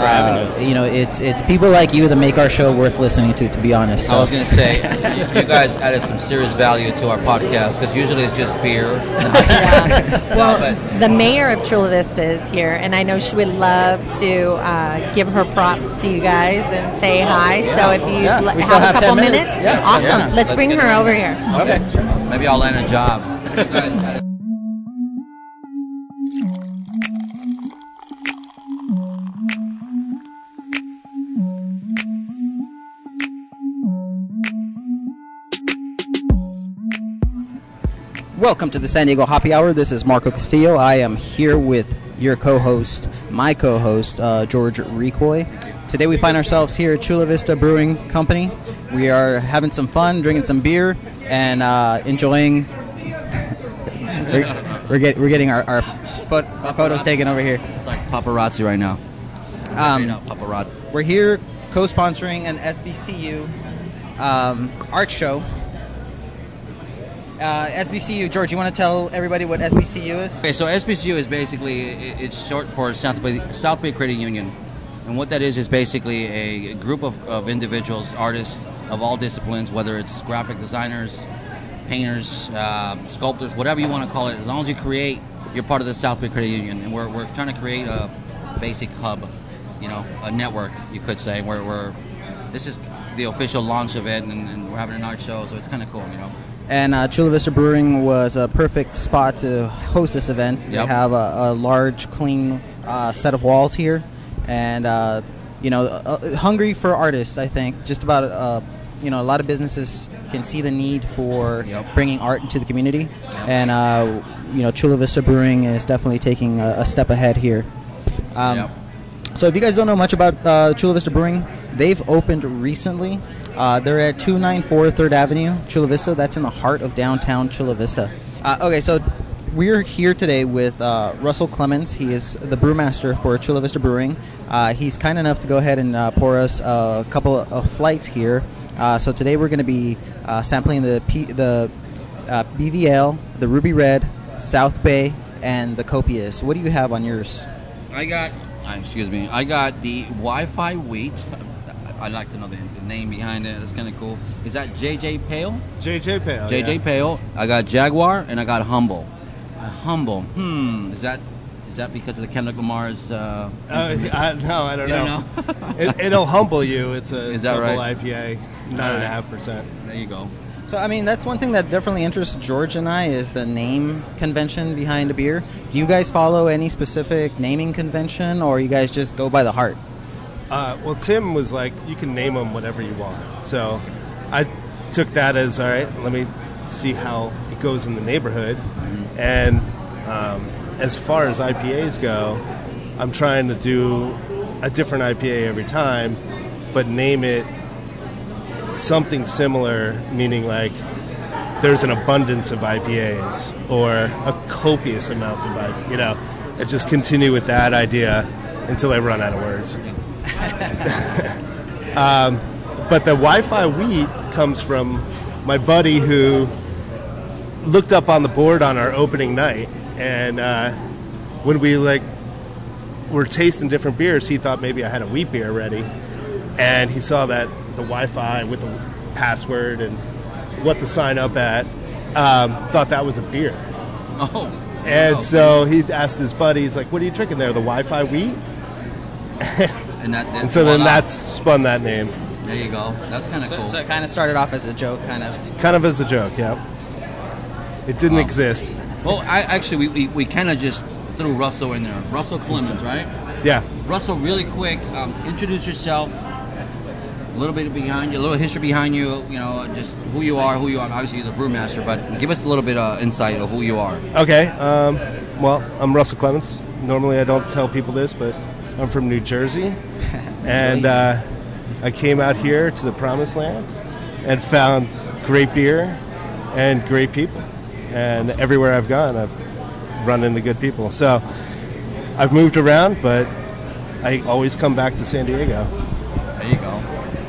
for having us. You know, it's it's people like you that make our show worth listening to. To be honest, I was going to say, you, you guys added some serious value to our podcast because usually it's just beer. Yeah. Well, but- the mayor of Chula Vista is here, and I know she would love to uh, give her props to you guys and say hi. So if you Yeah, l- have, have a couple minutes. minutes, Yeah. awesome. Yeah, Let's, let's bring her over in. here. Okay. Maybe I'll land a job. Welcome to the San Diego Happy Hour. This is Marco Castillo. I am here with your co-host, my co-host, uh, George Recoy. Today we find ourselves here at Chula Vista Brewing Company. We are having some fun, drinking some beer, and uh, enjoying. we're, we're, get, we're getting our, our, pho- our photos taken over here. It's like paparazzi right now. Um, paparazzi. We're here co-sponsoring an SBCU um, art show. Uh, SBCU, George, you want to tell everybody what SBCU is? Okay, so SBCU is basically it's short for South Bay, South Bay Credit Union, and what that is is basically a group of, of individuals, artists of all disciplines, whether it's graphic designers, painters, uh, sculptors, whatever you want to call it. As long as you create, you're part of the South Bay Credit Union, and we're, we're trying to create a basic hub, you know, a network, you could say, where we're this is the official launch of it, and, and we're having an art show, so it's kind of cool, you know. And uh, Chula Vista Brewing was a perfect spot to host this event. They have a, a large, clean uh, set of walls here, and uh, you know, uh, hungry for artists. I think just about uh, you know a lot of businesses can see the need for Yep. bringing art into the community, and uh, you know, Chula Vista Brewing is definitely taking a, a step ahead here. Um, Yep. So if you guys don't know much about uh, Chula Vista Brewing, they've opened recently. Uh, they're at 294 3rd Avenue, Chula Vista. That's in the heart of downtown Chula Vista. Uh, okay, so we're here today with uh, Russell Clemens. He is the brewmaster for Chula Vista Brewing. Uh, he's kind enough to go ahead and uh, pour us a couple of flights here. Uh, so today we're going to be sampling the P- the BVL, the Ruby Red, South Bay, and the Copious. What do you have on yours? I got, excuse me, I got the Wi-Fi wheat. I'd like to know the, the name behind it. That's kind of cool. Is that JJ Pale? JJ Pale. JJ yeah. Pale. I got Jaguar and I got Humble. Uh, Humble. Hmm. Is that is that because of the Kendrick Lamar's? Uh, Uh, I, no, I don't You know. don't it, it'll humble you. It's a Is that double right? IPA, nine and a half percent. there you go. So I mean, that's one thing that definitely interests George and I is the name convention behind a beer. Do you guys follow any specific naming convention, or you guys just go by the heart? Uh, well, Tim was like, you can name them whatever you want. So I took that as all right. Let me see how it goes in the neighborhood. And um, as far as IPAs go, I'm trying to do a different IPA every time, but name it something similar, meaning like there's an abundance of IPAs or a copious amounts of IPA. You know, and just continue with that idea until I run out of words. um, but the Wi-Fi wheat comes from my buddy who looked up on the board on our opening night, and uh, when we like were tasting different beers, he thought maybe I had a wheat beer ready, and he saw that the Wi-Fi with the password and what to sign up at, um, thought that was a beer. Oh. And so he asked his buddy, he's like, "What are you drinking there? The Wi-Fi wheat?" And that. And so then voila. that's spun that name, There you go. That's kind of So, cool. so it kind of started off as a joke, kind of. kind of as a joke. Yeah, it didn't Wow. exist. well, I actually we, we, we kind of just threw Russell in there. Russell Clemens, right? Yeah. Russell, really quick, um, introduce yourself. A little bit behind you, a little history behind you. You know, just who you are, who you are. Obviously, you're the brewmaster, but give us a little bit of insight of who you are. Okay. Um, well, I'm Russell Clements. Normally, I don't tell people this, but I'm from New Jersey, and uh, I came out here to the Promised Land and found great beer and great people. And everywhere I've gone, I've run into good people. So I've moved around, but I always come back to San Diego. There you go.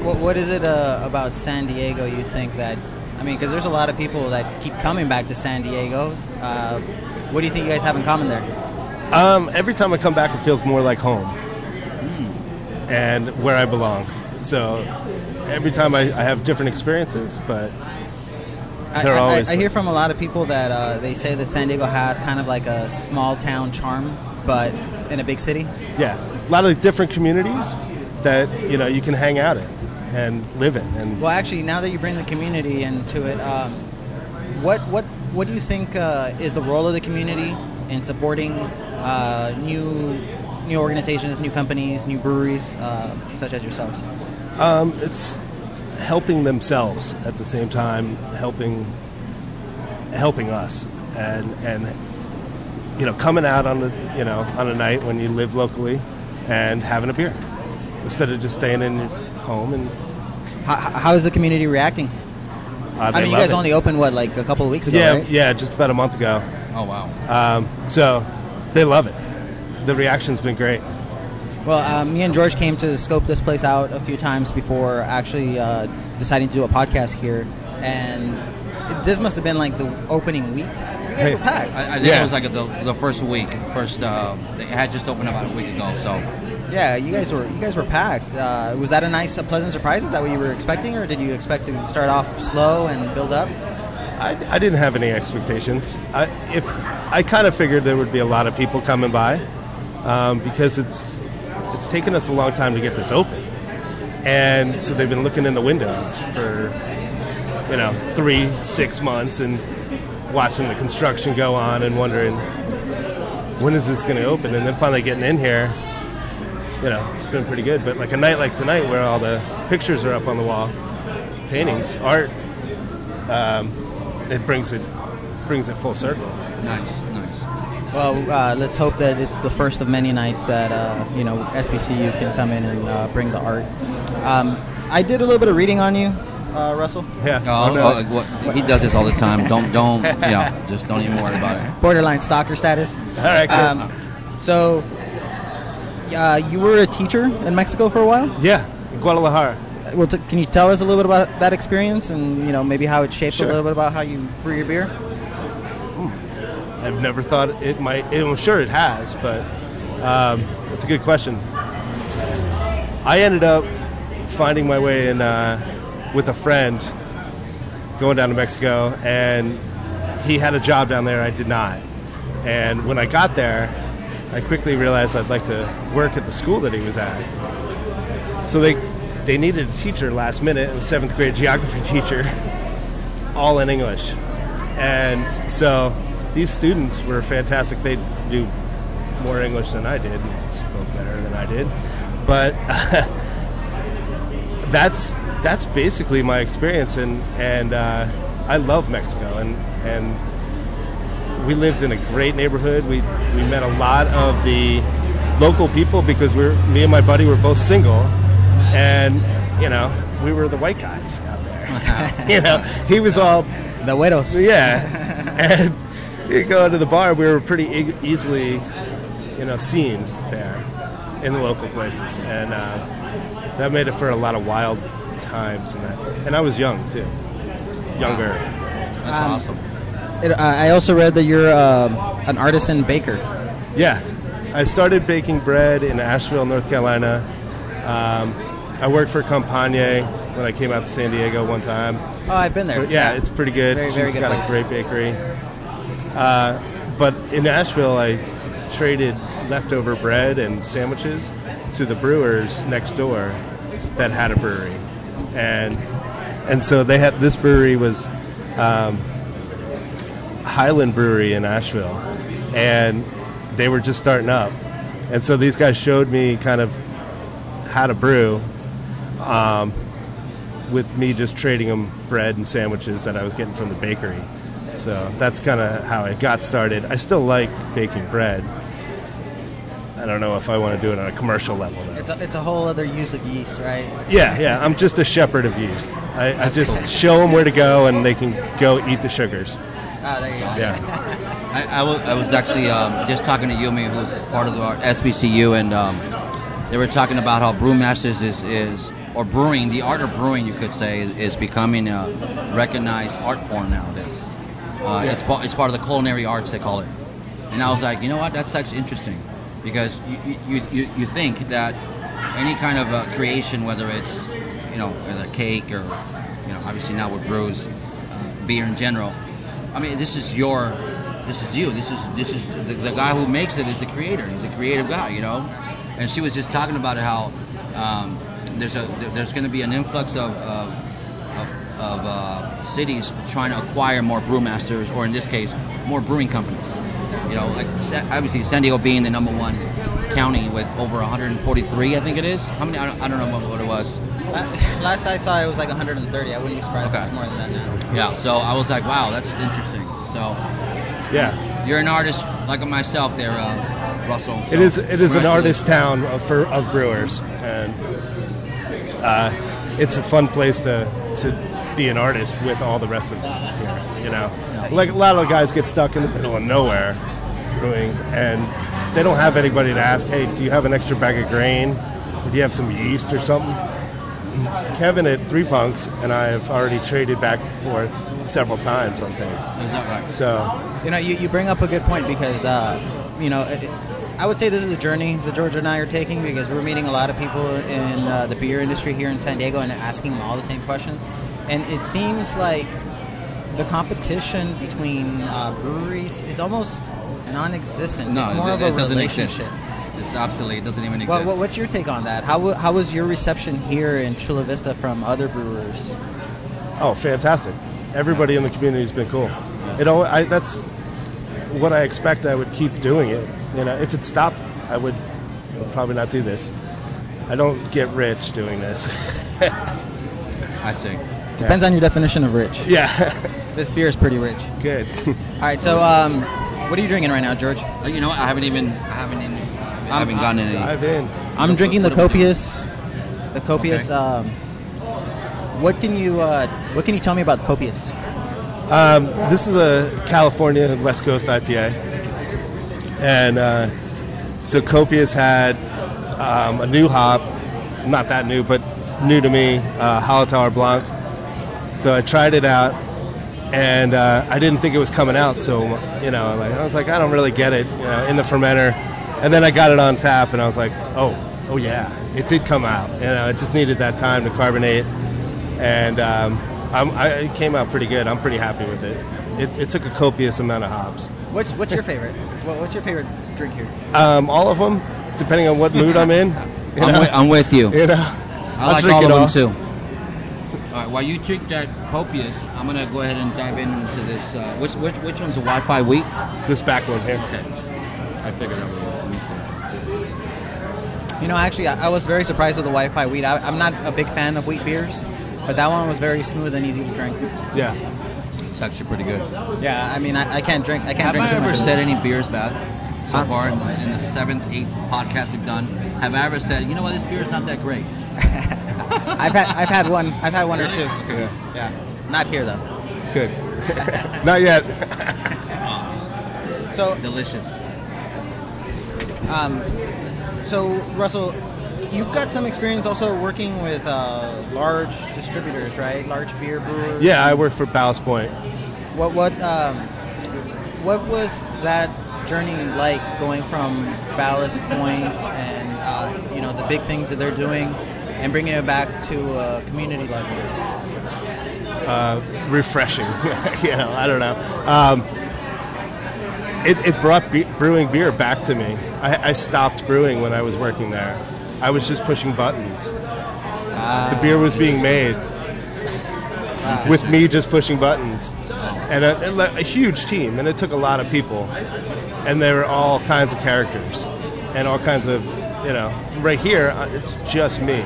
What, what is it uh, about San Diego you think that? I mean, because there's a lot of people that keep coming back to San Diego. Uh, what do you think you guys have in common there? Um, every time I come back, it feels more like home. And where I belong. So every time I, I have different experiences, but I, They're I- always I, I hear from a lot of people that uh, they say that San Diego has kind of like a small town charm, but in a big city. yeah, a lot of different communities that you know you can hang out in and live in. And Well, actually, now that you bring the community into it, um, what what what do you think uh, is the role of the community in supporting uh, new new organizations, new companies, new breweries, uh, such as yourselves? um, it's helping themselves at the same time helping helping us and and you know coming out on the you know on a night when you live locally and having a beer instead of just staying in your home and How, how is the community reacting? uh, I mean, you guys it. only opened what like a couple of weeks ago, yeah right? yeah just about a month ago Oh wow. um, so they love it the reaction's been great Well, uh, me and George came to scope this place out a few times before actually uh, deciding to do a podcast here, and this must have been like the opening week. You guys Hey. were packed. I, I think Yeah. it was like the, the first week. First, uh, they had just opened about a week ago. So Yeah, you guys were you guys were packed. Uh, was that a nice, a pleasant surprise? Is that what you were expecting, or did you expect to start off slow and build up? I, I didn't have any expectations. I, if I kind of figured there would be a lot of people coming by um, because it's it's taken us a long time to get this open, and so they've been looking in the windows for you know three six months and watching the construction go on and wondering when is this going to open, and then finally getting in here. You know, it's been pretty good. But like a night like tonight, where all the pictures are up on the wall, paintings, art, it brings it brings it full circle. nice. Well, uh, let's hope that it's the first of many nights that uh, you know SBCU can come in and uh, bring the art. Um, I did a little bit of reading on you, uh, Russell. Yeah. Oh, no oh, doubt. what, he does this all the time. Don't, don't, yeah, just don't even worry about it. Borderline stalker status. All right, good. Um, so, uh, you were a teacher in Mexico for a while. yeah, in Guadalajara. Well, t- can you tell us a little bit about that experience and you know maybe how it shaped Sure. a little bit about how you brew your beer? I've never thought it might. I'm sure it has, but um, that's a good question. I ended up finding my way in uh, with a friend going down to Mexico, and he had a job down there. I did not. And when I got there, I quickly realized I'd like to work at the school that he was at. So they they needed a teacher last minute, a seventh grade geography teacher, all in English. And so these students were fantastic. They knew more English than I did, and spoke better than I did. But that's that's basically my experience, and and uh, I love Mexico, and and we lived in a great neighborhood. We we met a lot of the local people because we're me and my buddy were both single, and you know we were the white guys out there. you know, he was all The Güeros. yeah, and you go to the bar. We were pretty e- easily, you know, seen there in the local places, and uh, that made it for a lot of wild times. And that, and I was young too, younger. That's Um, awesome. It, I I also read that you're uh, an artisan baker. Yeah, I started baking bread in Asheville, North Carolina. Um, I worked for Campagne when I came out to San Diego one time. Oh, I've been there. Yeah, it's pretty good. Very, She's very good got place. a great bakery. Uh, but in Asheville, I traded leftover bread and sandwiches to the brewers next door that had a brewery, and and so they had this brewery was um, Highland Brewery in Asheville, and they were just starting up, and so these guys showed me kind of how to brew um, with me just trading them bread and sandwiches that I was getting from the bakery. So that's kind of how I got started. I still like baking bread. I don't know if I want to do it on a commercial level though. It's a, it's a whole other use of yeast, right? Yeah, yeah. I'm just a shepherd of yeast. I, I just cool. show them where to go, and they can go eat the sugars. Ah, there you go. Yeah. I, I, was, I was actually um, just talking to Yumi, who's part of the SBCU, and um, they were talking about how brewmasters is, is or brewing, the art of brewing, you could say, is, is becoming a recognized art form nowadays. Uh, it's, pa- it's part of the culinary arts, they call it. And I was like, you know what? That's actually interesting because you, you, you, you think that any kind of uh, creation, whether it's you know a cake or you know obviously now with brews, uh, beer in general. I mean, this is your, this is you. This is this is the, the guy who makes it is the creator. He's a creative guy, you know. And she was just talking about how um, there's a there's going to be an influx of. of of, of uh, cities trying to acquire more brewmasters, or in this case, more brewing companies. You know, like obviously San Diego being the number one county with over 143, I think it is. How many? I don't, I don't know what, what it was. Uh, last I saw, it was like 130. I wouldn't be surprised if it's more than that now. Yeah. So I was like, wow, that's interesting. So Yeah. you're an artist like myself, there, uh, Russell. It So is it is an artist town of, for, of brewers, and uh, it's a fun place to to be an artist with all the rest of them here. You know, like a lot of guys get stuck in the middle of nowhere brewing, and they don't have anybody to ask. Hey, do you have an extra bag of grain? Or do you have some yeast or something? Kevin at Three Punks and I have already traded back and forth several times on things. Is that right? So You know, you, you bring up a good point because, uh, you know, it, I would say this is a journey that George and I are taking because we're meeting a lot of people in uh, the beer industry here in San Diego and asking them all the same question. And it seems like the competition between uh, breweries is almost non-existent. No, it's more it, of a it doesn't relationship. exist. It's absolutely it doesn't even exist. Well, what's your take on that? How, how was your reception here in Chula Vista from other brewers? Oh, fantastic! Everybody in the community has been cool. It al- I, that's what I expect. I would keep doing it. You know, if it stopped, I would probably not do this. I don't get rich doing this. I see. Depends on your definition of rich. yeah, This beer is pretty rich. good. All right, so um, what are you drinking right now, George? Uh, You know, what? I haven't even I haven't even I haven't gotten any. Dive in. I'm What- drinking the what are we copious. The copious. Okay. Um, what can you uh, What can you tell me about the copious? Um, this is a California West Coast IPA, and uh, so Copious had um, a new hop, not that new, but new to me, uh, Hallertauer Blanc. So I tried it out, and uh, I didn't think it was coming out. So you know, like I was like, I don't really get it, you know, in the fermenter, and then I got it on tap, and I was like, oh, oh yeah, it did come out. You know, it just needed that time to carbonate and um, I'm, I, it came out pretty good. I'm pretty happy with it. It, it took a copious amount of hops. What's What's your favorite? What, what's your favorite drink here? Um, all of them, depending on what mood I'm in. You I'm, know, with, I'm with you. you know, I I'll like all of them all. too. All right, while you drink that copious, I'm gonna go ahead and dive into this. Uh, which which which one's the Wi-Fi wheat? This back one here. Okay, I figured that was. Let me see. You know, actually, I, I was very surprised with the Wi-Fi wheat. I, I'm not a big fan of wheat beers, but that one was very smooth and easy to drink. Yeah. It's actually pretty good. Yeah, I mean, I, I can't drink. I can't Have drink I too ever much. of said any beers bad so Huh? far in the, in the seventh, eighth podcast we've done? Have I ever said, you know what, this beer is not that great? I've had I've had one. I've had one or two. Okay. Yeah, not here though. Good. Not yet. So Delicious. Um, so, Russell, you've got some experience also working with uh, large distributors, right? Large beer brewers. Yeah, I work for Ballast Point. What what um, what was that journey like going from Ballast Point and uh, you know the big things that they're doing and bringing it back to a community level? Uh, refreshing. you know, I don't know. Um, it, it brought be- brewing beer back to me. I, I stopped brewing when I was working there. I was just pushing buttons. the beer was being made with me just pushing buttons, and a, a huge team. And it took a lot of people, and they were all kinds of characters, and all kinds of, you know. Right here, uh, it's just me.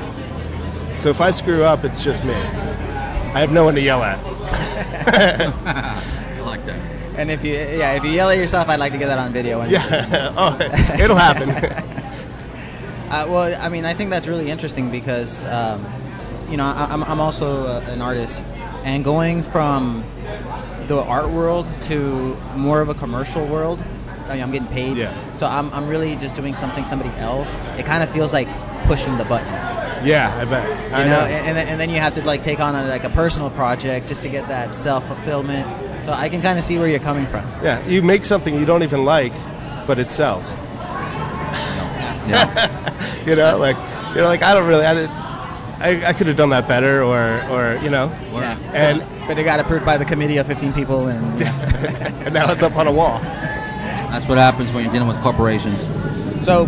So if I screw up, it's just me. I have no one to yell at. I like that. And if you yeah if you yell at yourself, I'd like to get that on video. Yeah, oh, it'll happen. Uh, well, I mean, I think that's really interesting because, um, you know, I, I'm, I'm also uh an artist, and going from the art world to more of a commercial world, I mean, I'm getting paid. Yeah. So I'm, I'm really just doing something somebody else. It kind of feels like pushing the button, yeah, I bet. you I know. know. And, and then- you have to like take on a, like a personal project just to get that self fulfillment. So I can kind of see where you're coming from. Yeah, you make something you don't even like, but it sells. Yeah. You know, like you know, like, I don't really, I didn't, I, I could have done that better, or, or you know, Yeah. and But it got approved by the committee of 15 people, and and now it's up on a wall. That's what happens when you're dealing with corporations. so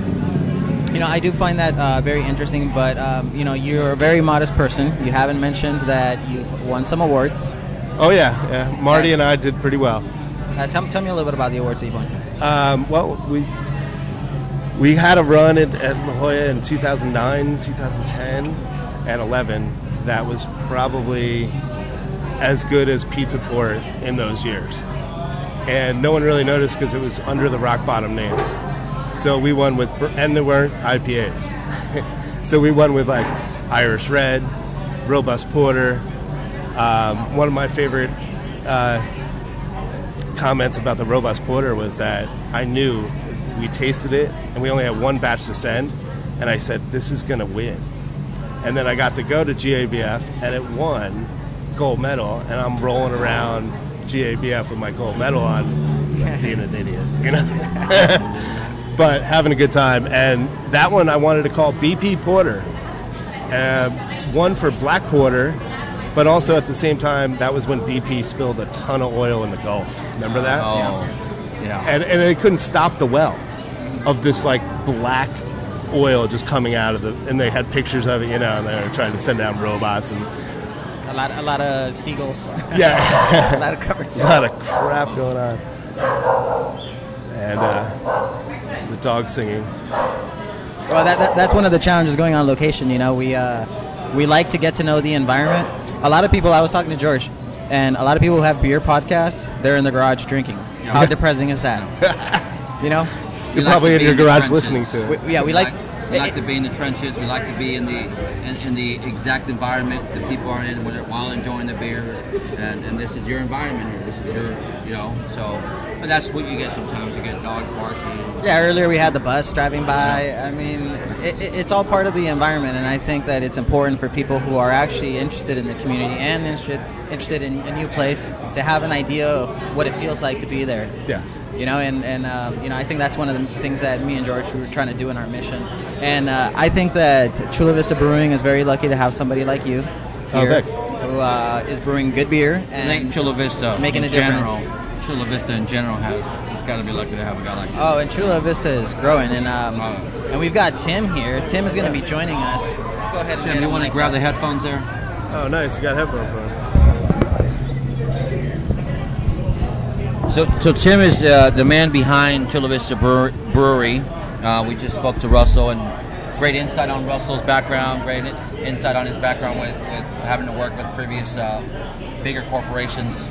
you know I do find that uh, very interesting. But um, you know you're a very modest person. You haven't mentioned that you've won some awards. Oh yeah, yeah. Marty and I did pretty well. Uh, tell, tell me a little bit about the awards that you've won. Um, well, we we had a run at, at La Jolla in 2009, 2010, and 11. That was probably as good as Pizza Port in those years, and no one really noticed because it was under the rock bottom name. So we won with, and there weren't IPAs. so we won with like Irish Red, Robust Porter. Um, one of my favorite uh, comments about the robust porter was that I knew we tasted it and we only had one batch to send, and I said this is going to win. And then I got to go to GABF and it won gold medal, and I'm rolling around GABF with my gold medal on, being an idiot, you know. but having a good time, and that one I wanted to call BP Porter. Uh, one for black porter, but also at the same time, that was when BP spilled a ton of oil in the Gulf. Remember that? Oh, yeah. And, and they couldn't stop the well of this like black oil just coming out of the. And they had pictures of it, you know, and they were trying to send down robots and A lot, a lot of seagulls, yeah, a lot of covered a lot of crap going on. And uh, the dog singing. Well, that, that, that's one of the challenges going on location. You know, we uh, we like to get to know the environment. A lot of people. I was talking to George, and a lot of people who have beer podcasts. They're in the garage drinking. How depressing is that? you know, We You're like probably to in your the garage listening to it. we, yeah, we like. we like to be in the trenches. We like to be in the in, in the exact environment that people are in when they're, while enjoying the beer. And, and this is your environment here. This is your, you know. So, but that's what you get sometimes. You get dogs barking. Yeah, earlier we had the bus driving by. I mean, it, it- it's all part of the environment, and I think that it's important for people who are actually interested in the community and interested interested in a new place to have an idea of what it feels like to be there. Yeah. You know, and and um, you know, I think that's one of the things that me and George we were trying to do in our mission, and uh, I think that Chula Vista Brewing is very lucky to have somebody like you Oh, here thanks. who uh, is brewing good beer I and think Chula Vista making in a difference. General, Chula Vista in general has. It's got to be lucky to have a guy like you. Oh, and Chula Vista is growing, and um, Oh. and we've got Tim here. Tim is going to be joining us. Let's go ahead Tim, get you want to grab the headphones there? Oh, nice. You got headphones on. So, so Tim is uh, the man behind Chula Vista Brewer- Brewery. Uh, we just spoke to Russell, and great insight on Russell's background, great insight on his background with, with having to work with previous uh, bigger corporations.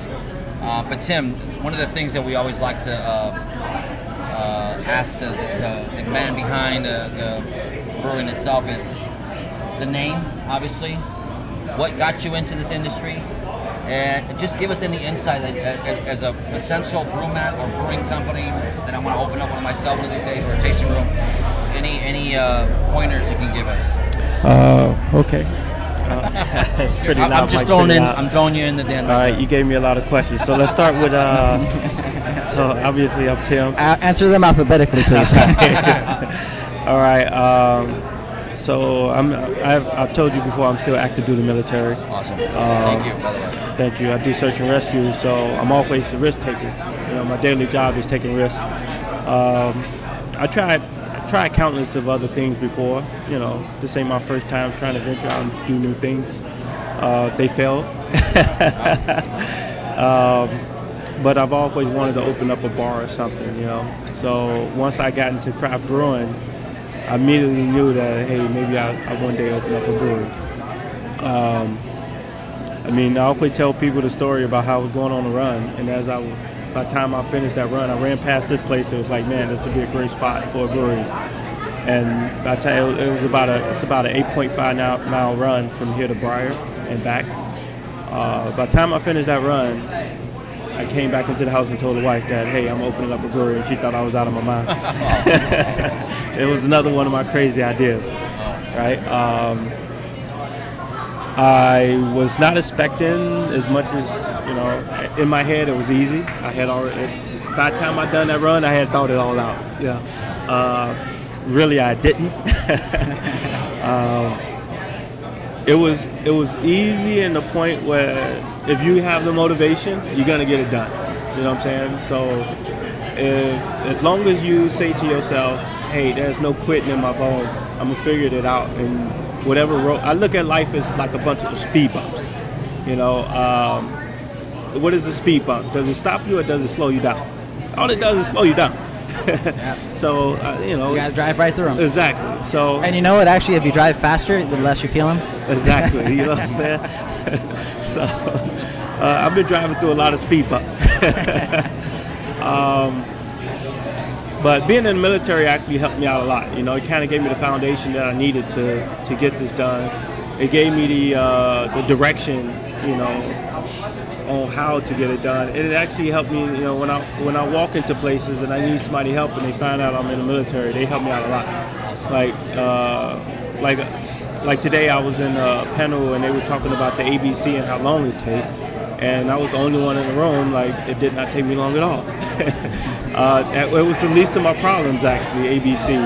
Uh, but Tim, one of the things that we always like to uh, uh, ask the, the, the man behind uh, the brewing itself is the name, obviously. What got you into this industry? And just give us any insight as a potential brewmat or brewing company that I want to open up one myself one of these days or a tasting room. Any any uh, pointers you can give us? Uh, okay. Uh, it's pretty I'm, loud. I'm just mic, throwing in. loud. I'm throwing you in the den. All right, you gave me a lot of questions. So let's start with. Uh, so obviously, I'm Tim. A- answer them alphabetically, please. All right. Um, so I'm. I've, I've told you before. I'm still active duty military. Awesome. Thank you. By the way. Thank you. I do search and rescue, so I'm always a risk taker. You know, my daily job is taking risks. Um, I tried. Tried countless of other things before. You know, this ain't my first time trying to venture out and do new things. Uh, they failed. um, but I've always wanted to open up a bar or something. You know, so once I got into craft brewing, I immediately knew that hey, maybe I, I one day open up a brewery. Um, I mean, I always tell people the story about how I was going on a run, and as I, was- by the time I finished that run, I ran past this place. It was like, man, this would be a great spot for a brewery. And by the time it was, about a, it's about an 8.5 mile, run from here to Briar and back. Uh, by the time I finished that run, I came back into the house and told the wife that, hey, I'm opening up a brewery, and she thought I was out of my mind. it was another one of my crazy ideas, right? Um, I was not expecting as much as you know. In my head, it was easy. I had already. By the time I done that run, I had thought it all out. Yeah. Uh, really, I didn't. Um, it was it was easy in the point where if you have the motivation, you're gonna get it done. You know what I'm saying? So if as long as you say to yourself, "Hey, there's no quitting in my bones. I'm gonna figure it out." And whatever road, I look at life as like a bunch of speed bumps. You know, um, what is the speed bump? Does it stop you or does it slow you down? All it does is slow you down. so uh, you know, You gotta drive right through them. exactly. So And you know what? Actually, if you drive faster, the less you feel them. Exactly. You know what I'm saying? so uh, I've been driving through a lot of speed bumps. um, but being in the military actually helped me out a lot. You know, it kind of gave me the foundation that I needed to, to get this done. It gave me the uh, the direction, you know, on how to get it done. And it actually helped me, you know, when I when I walk into places and I need somebody help and they find out I'm in the military, they help me out a lot. Like uh, like like today I was in a panel and they were talking about the ABC and how long it takes. And I was the only one in the room. Like it did not take me long at all. uh, it was the least of my problems actually. ABC.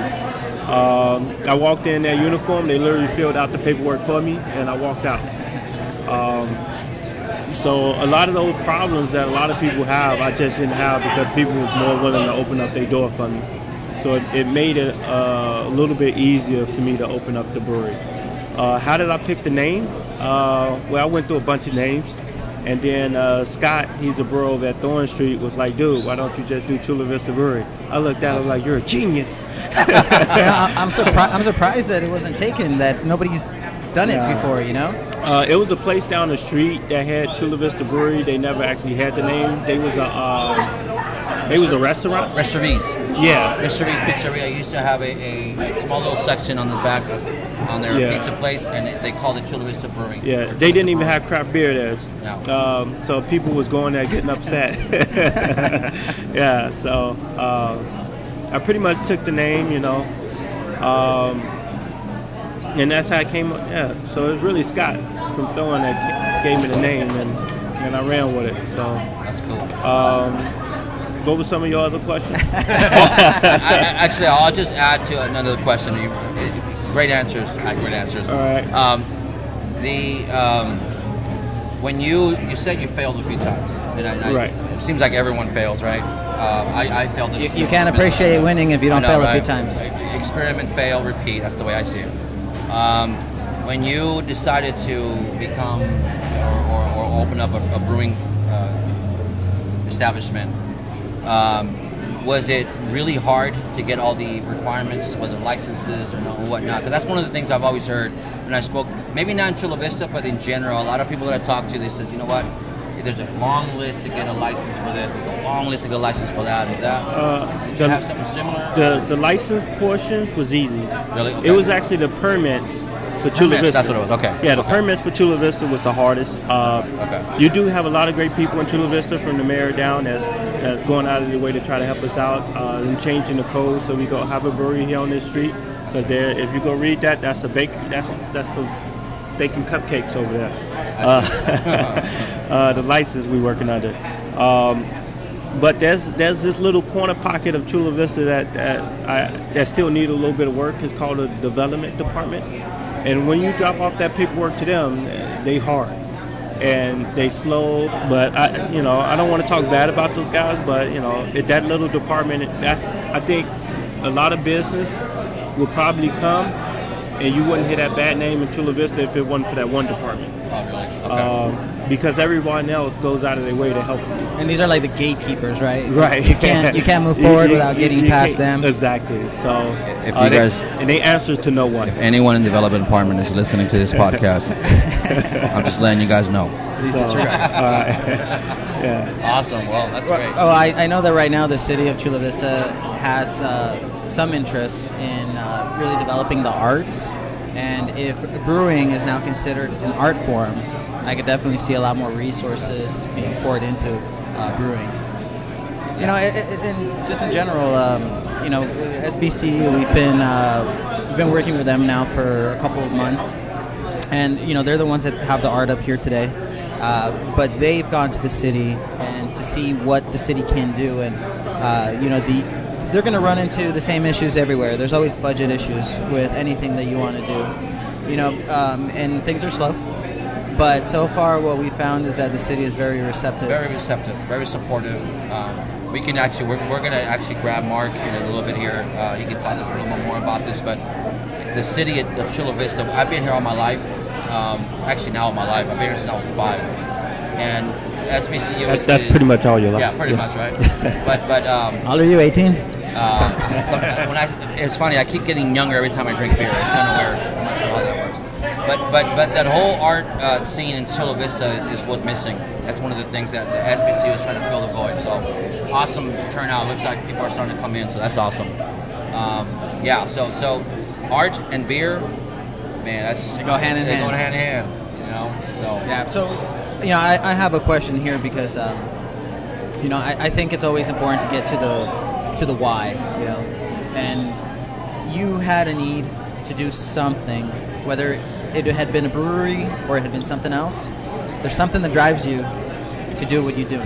Um, I walked in their uniform. They literally filled out the paperwork for me, and I walked out. Um, so a lot of those problems that a lot of people have, I just didn't have because people was more willing to open up their door for me. So it, it made it uh, a little bit easier for me to open up the brewery. Uh, how did I pick the name? Uh, well, I went through a bunch of names, and then uh, Scott, he's a brewer over at Thorn Street, was like, "Dude, why don't you just do Chula Vista Brewery?" I looked at him like, "You're a genius." I'm, surpri- I'm surprised that it wasn't taken. That nobody's done it Yeah. before. You know. Uh, it was a place down the street that had Chula Vista Brewery. They never actually had the name. They was a um, they was a restaurant. Restaurants. Yeah, Restaurants Pizzeria used to have a, a, a small little section on the back of, on their Yeah. pizza place, and they, they called it Chula Vista Brewing. yeah. They didn't even Brewing. have craft beer there. No. Um, so people was going there getting upset. yeah. So uh, I pretty much took the name, you know, um, and that's how it came. up. Yeah. So it was really Scott from Thorn that gave me the name, and and I ran with it. So. That's cool. Um, what were some of your other questions? I, I- actually, I'll just add to another question. You, great answers. great answers. All right. Um, the um, when you you said you failed a few times, and I, I, Right. It seems like everyone fails, right? Um, I, I failed. You, you can't appreciate winning if you don't know, fail a few times. Experiment, fail, repeat. That's the way I see it. Um, when you decided to become or, or, or open up a, a brewing uh, establishment, um, was it really hard to get all the requirements, whether licenses or no- or whatnot? Because that's one of the things I've always heard when I spoke, maybe not in Chula Vista, but in general, a lot of people that I talk to, they says, you know what, there's a long list to get a license for this, there's a long list to get a license for that. Is that, Uh, you have the, something similar? the the license portions was easy. Really? It was actually the permits for Chula Permits, Vista. that's what it was, okay. Yeah, the Okay. permits for Chula Vista was the hardest. Uh, Okay. You do have a lot of great people in Chula Vista from the mayor down that's, that's going out of their way to try to help us out uh, and changing the code so we go have a brewery here on this street. Because there, if you go read that, that's a bake. That's that's for baking cupcakes over there. Uh, uh, the license we working under. Um, but there's there's this little corner pocket of Chula Vista that that, I, that still need a little bit of work. It's called a development department, and when you drop off that paperwork to them, they hard and they slow. But I, you know, I don't want to talk bad about those guys, but you know, at that little department, that's I think a lot of business will probably come, and you wouldn't hear that bad name in Chula Vista if it wasn't for that one department. Oh, really? Okay. Um, because everyone else goes out of their way to help you. And these are like the gatekeepers, right? Right. You can't you can't move forward you- without you- getting you past them. Exactly. So If uh, you they- guys- and they answers to no one. Anyone in the development department is listening to this podcast. I'm just letting you guys know. Please So, disregard. all right. yeah. Awesome. Well, that's Well, great. Oh, I, I know that right now the city of Chula Vista has uh, some interest in uh, really developing the arts, and if brewing is now considered an art form, I could definitely see a lot more resources being poured into uh, brewing. You know, in, just in general, um, you know, SBC we've been uh, we've been working with them now for a couple of months, and you know they're the ones that have the art up here today. Uh, but they've gone to the city and to see what the city can do, and uh, you know the they're going to run into the same issues everywhere. There's always budget issues with anything that you want to do. you know, um, and things are slow. But so far, what we found is that the city is very receptive. Very receptive, very supportive. Um, we can actually, we're, we're going to actually grab Mark in a little bit here. Uh, he can tell us a little bit more about this. But the city of Chula Vista, I've been here all my life. Um, actually, now all my life. I've been here since I was five. And SBCU That's, that's is- pretty much all your life. Yeah, pretty much, right? but but um, How old are you? 18? Uh, some, when I, it's funny. I keep getting younger every time I drink beer. It's kind of weird. I'm not sure how that works. But but but that whole art uh, scene in Chula Vista is, is what's missing. That's one of the things that the SBC was trying to fill the void. So awesome turnout. Looks like people are starting to come in. So that's awesome. Um, yeah. So so art and beer, man. That's They go hand in they hand. Go hand in hand. You know. So Yeah. So, you know, I, I have a question here because, um, you know, I, I think it's always important to get to the to the why. You know, and you had a need to do something, whether it had been a brewery or it had been something else. There's something that drives you to do what you do.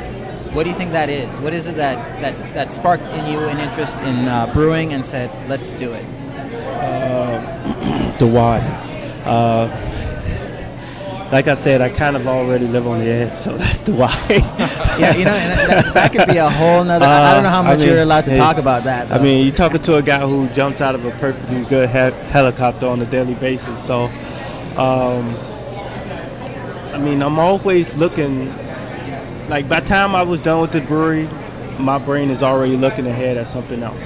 What do you think that is? What is it that that, that sparked in you an interest in uh, brewing and said, "Let's do it"? the why. Uh, like I said, I kind of already live on the edge, so that's the why. Yeah, you know, and that, that could be a whole nother. I don't know how Uh, I much mean, you're allowed to hey, talk about that. I mean, you're talking to a guy who jumps out of a perfectly good he- helicopter on a daily basis. So, um, I mean, I'm always looking. Like by the time I was done with the brewery, my brain is already looking ahead at something else.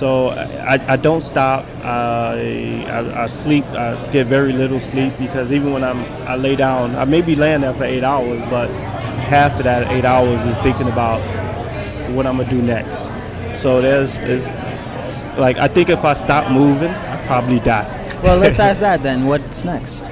So I, I, I don't stop. I, I, I sleep. I get very little sleep because even when I'm I lay down, I may be laying there for eight hours, but half of that eight hours is thinking about what I'm gonna do next. So there's, there's like I think if I stop moving, I probably die. well, let's ask that then. What's next?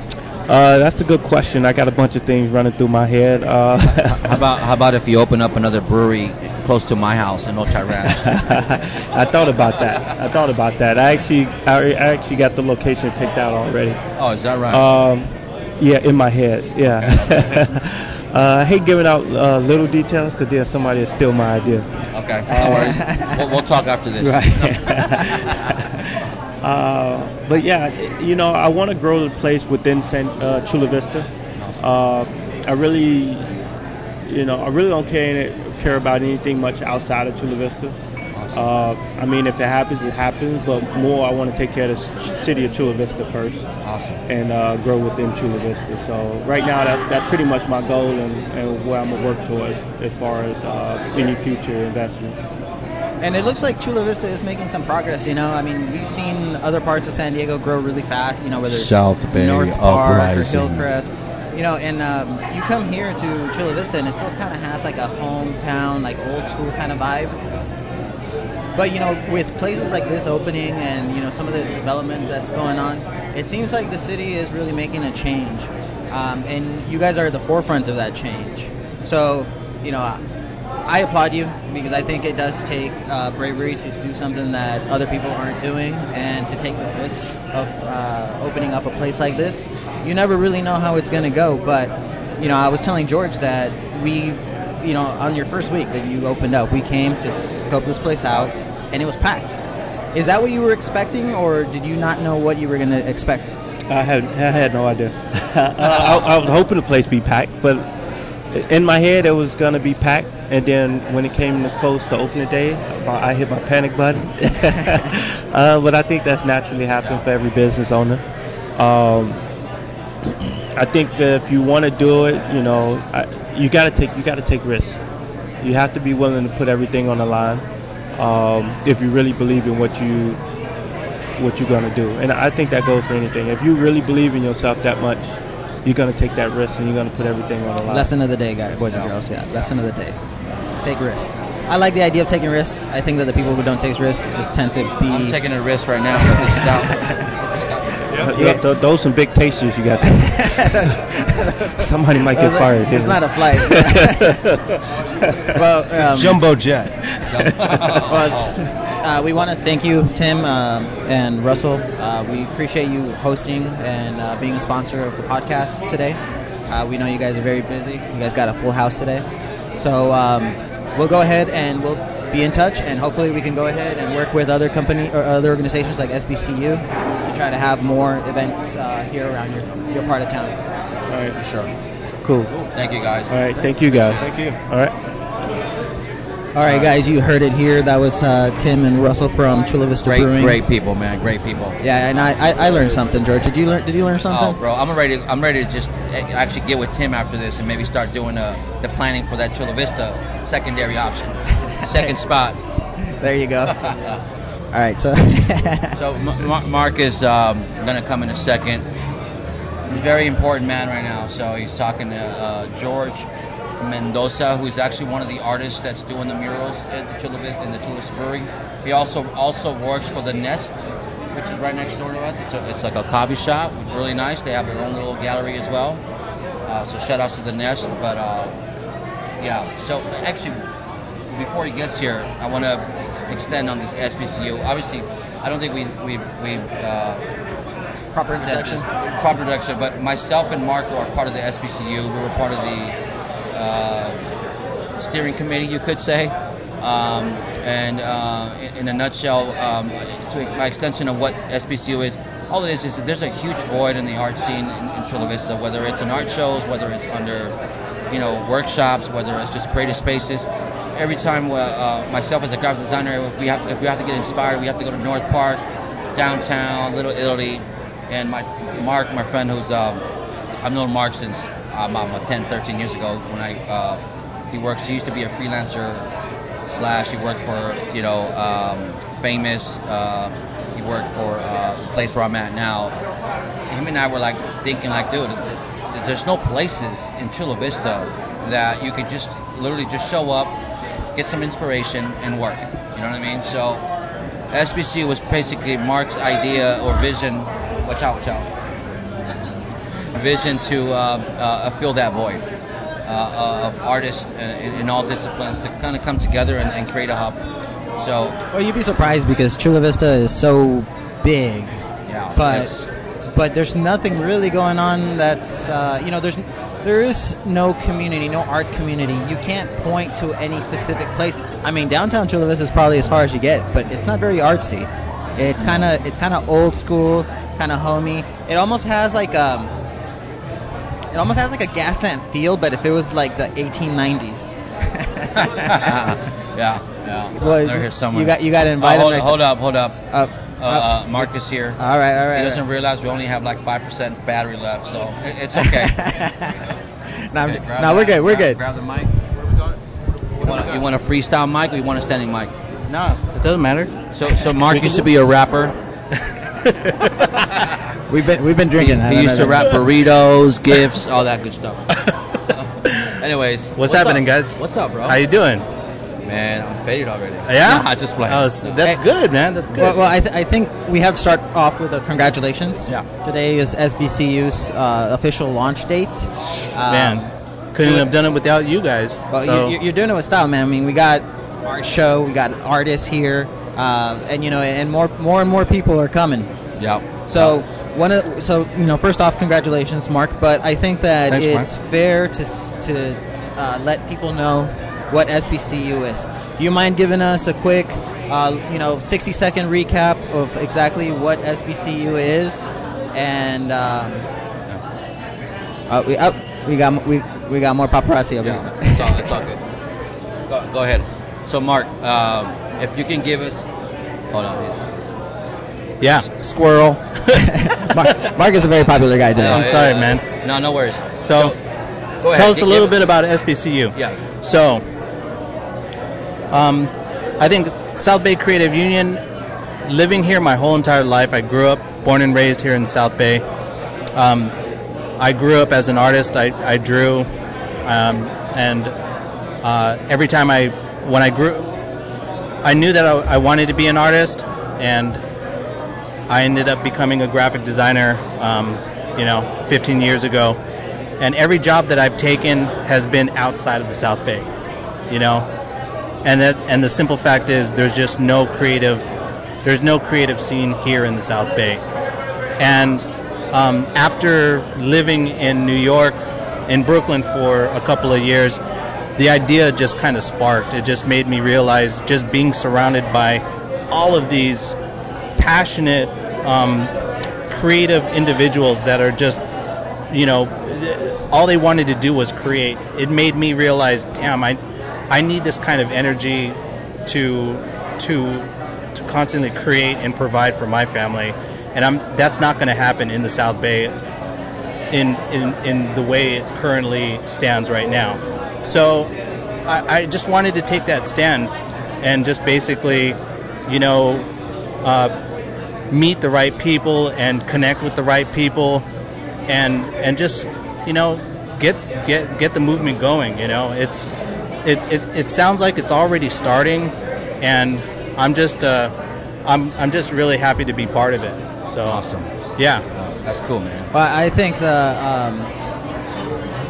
Uh, that's a good question. I got a bunch of things running through my head. Uh, how about how about if you open up another brewery close to my house in Otay Ranch? I thought about that. I thought about that. I actually, I I actually got the location picked out already. oh, is that right? Um, yeah, in my head. Yeah. uh, I hate giving out uh, little details because then somebody will steal my idea. okay. No worries. We'll, we'll talk after this. Uh, but yeah, you know, I want to grow the place within San, uh, Chula Vista. Uh, I really, you know, I really don't care care about anything much outside of Chula Vista. Uh, I mean, if it happens, it happens. But more, I want to take care of the city of Chula Vista first Awesome. and uh, grow within Chula Vista. So right now, that, that's pretty much my goal and, and where I'm gonna work towards as far as uh, any future investments. And it looks like Chula Vista is making some progress. You know, I mean, we've seen other parts of San Diego grow really fast. You know, whether it's South Bay North Park uprising. or Hillcrest. You know, and um, you come here to Chula Vista, and it still kind of has like a hometown, like old school kind of vibe. But you know, with places like this opening and you know some of the development that's going on, it seems like the city is really making a change, um, and you guys are at the forefront of that change. So, you know, I applaud you because I think it does take uh, bravery to do something that other people aren't doing, and to take the risk of uh, opening up a place like this. You never really know how it's going to go, but you know, I was telling George that we, you know, on your first week that you opened up, we came to scope this place out, and it was packed. Is that what you were expecting, or did you not know what you were going to expect? I had I had no idea. I, I was hoping the place be packed, but in my head it was gonna be packed. And then when it came to close to opening day, I hit my panic button. uh, but I think that's naturally happening for every business owner. Um, I think that if you want to do it, you know, I, you got to take you got to take risks. You have to be willing to put everything on the line um, if you really believe in what you what you're gonna do. And I think that goes for anything. If you really believe in yourself that much, you're gonna take that risk and you're gonna put everything on the line. Lesson of the day, guys, boys and girls. Yeah, lesson of the day. Take risks. I like the idea of taking risks. I think that the people who don't take risks just tend to be. I'm taking a risk right now with this stout. Th- th- those some big tasters you got. Somebody might get fired. It's dude. not a flight. well, um, Jumbo jet. well, uh, we want to thank you, Tim uh, and Russell. Uh, we appreciate you hosting and uh, being a sponsor of the podcast today. Uh, we know you guys are very busy. You guys got a full house today, so um, we'll go ahead and we'll be in touch, and hopefully we can go ahead and work with other company or other organizations like SBCU to try to have more events uh, here around your, your part of town. All right. For sure. Cool. Thank you, guys. All right. Thank you, guys. Thank you. All right. All right, guys, you heard it here. That was uh, Tim and Russell from Chula Vista Great, Brewing. great people, man. Great people. Yeah, and I, I, I learned something, George. Did you learn? Did you learn something? Oh, bro, I'm ready. I'm ready to just eh, actually get with Tim after this and maybe start doing uh, the planning for that Chula Vista secondary option, second spot. There you go. All right, so So Mar- Mark is um, going to come in a second. He's a very important man right now. So he's talking to uh, George Mendoza, who's actually one of the artists that's doing the murals at the Chula Vista, in the Chula Brewery. He also also works for the Nest, which is right next door to us. It's a, it's like a coffee shop, really nice. They have their own little gallery as well. Uh, so shout outs to the Nest. But uh, yeah, so actually, before he gets here, I want to extend on this SBCU. Obviously, I don't think we we we. Uh, proper introduction. proper introduction, but myself and Marco are part of the SBCU. We were part of the uh, steering committee, you could say. Um, and uh, in, in a nutshell, um, to my extension of what SBCU is, all it is is there's a huge void in the art scene in, in Chula Vista, whether it's in art shows, whether it's under, you know, workshops, whether it's just creative spaces. Every time uh, uh, myself as a graphic designer, if we have if we have to get inspired, we have to go to North Park, downtown, Little Italy, and my Mark, my friend, who's um, I've known Mark since about 10, 13 years ago when I uh, he works. He used to be a freelancer slash he worked for you know um, famous. Uh, he worked for uh, place where I'm at now. Him and I were like thinking like, dude, there's no places in Chula Vista that you could just literally just show up, get some inspiration, and work. You know what I mean? So SBC was basically Mark's idea or vision. Watch out, watch out. Vision to uh, uh, fill that void uh, uh, of artists in, in all disciplines to kind of come together and, and create a hub. So Well, you'd be surprised because Chula Vista is so big, yeah, but but there's nothing really going on. That's uh, you know there's there is no community, no art community. You can't point to any specific place. I mean, downtown Chula Vista is probably as far as you get, but it's not very artsy. It's kind of it's kind of old school, kind of homey. It almost has like um, it almost has like a gaslamp feel, but if it was like the 1890s. yeah, yeah. Well, They're here somewhere. You got you got to Oh, invite hold, them. hold up, hold up. Uh, Uh, uh, Mark is here. all right, all right. He doesn't right. realize we only have like five percent battery left, so it, it's okay. Nah, Okay, grab we're good. We're grab, good. Grab the mic. You want, you want a freestyle mic or you want a standing mic? No, it doesn't matter. So, so Mark used to be a rapper. We've been we've been drinking. I he used know to wrap burritos, gifts, all that good stuff. Anyways, What's happening, up? guys? What's up, bro? How you doing? Man, I'm faded already. Yeah, I just playing. Oh, that's Hey. good, man. That's good. Well, well I, th- I think we have to start off with a congratulations. Yeah. Today is SBCU's uh, official launch date. Um, man, couldn't have done it without you guys. Well, so, you, you're doing it with style, man. I mean, we got our show, we got artists here, uh, and you know, and more, more and more people are coming. yeah. So one of so you know, first off, congratulations, Mark. But I think that Thanks, Mark. it's fair to to uh, let people know what SBCU is. Do you mind giving us a quick, uh, you know, 60 second recap of exactly what SBCU is? And um, uh, we uh, we got we we got more paparazzi over Yeah, here. it's all, it's all good. Go, go ahead. So, Mark, um, if you can give us. Hold on, please. yeah. Squirrel. Mark, Mark is a very popular guy today. I'm sorry, man. No, no worries. So, Go ahead. tell us a little give- bit about SBCU. Yeah. So, um, I think South Bay Creative Union, living here my whole entire life, I grew up, born and raised here in South Bay. Um, I grew up as an artist. I, I drew, um, and uh, every time I, when I grew, I knew that I, I wanted to be an artist, and I ended up becoming a graphic designer, um, you know, 15 years ago. And every job that I've taken has been outside of the South Bay, you know. And that, and the simple fact is, there's just no creative, there's no creative scene here in the South Bay. And um, after living in New York, in Brooklyn for a couple of years, the idea just kind of sparked. It just made me realize just being surrounded by all of these passionate, um, creative individuals that are just, you know, all they wanted to do was create. It made me realize, damn, I, I need this kind of energy to, to, to constantly create and provide for my family, and I'm that's not going to happen in the South Bay in, in, in the way it currently stands right now. So I, I just wanted to take that stand and just basically, you know, uh, meet the right people and connect with the right people and and just, you know, get get get the movement going, you know. It's it, it, it sounds like it's already starting and I'm just uh, I'm I'm just really happy to be part of it. So Awesome. Yeah. That's cool, man. Well, I think the um,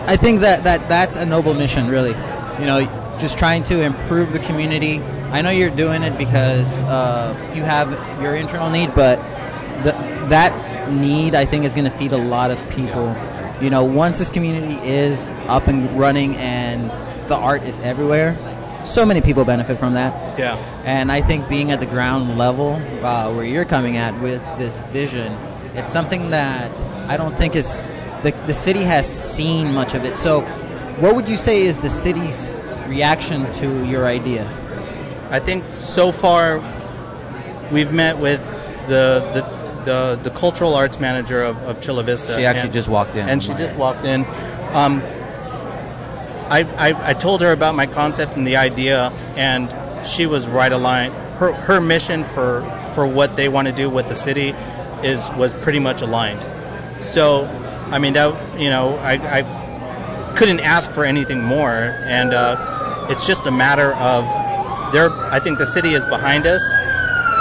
I think that, that that's a noble mission, really. You know, just trying to improve the community. I know you're doing it because uh, you have your internal need, but the, that need, I think, is going to feed a lot of people. You know, once this community is up and running and the art is everywhere, so many people benefit from that. Yeah. And I think being at the ground level, uh, where you're coming at with this vision, it's something that I don't think is the, the city has seen much of it. So, what would you say is the city's reaction to your idea? I think so far we've met with the the, the, the cultural arts manager of, of Chula Vista. She actually and- just walked in. And she just walked in. Um, I, I, I told her about my concept and the idea, and she was right aligned. Her, her mission for, for what they want to do with the city is was pretty much aligned. So, I mean, that you know, I, I couldn't ask for anything more, and uh, it's just a matter of there. I think the city is behind us.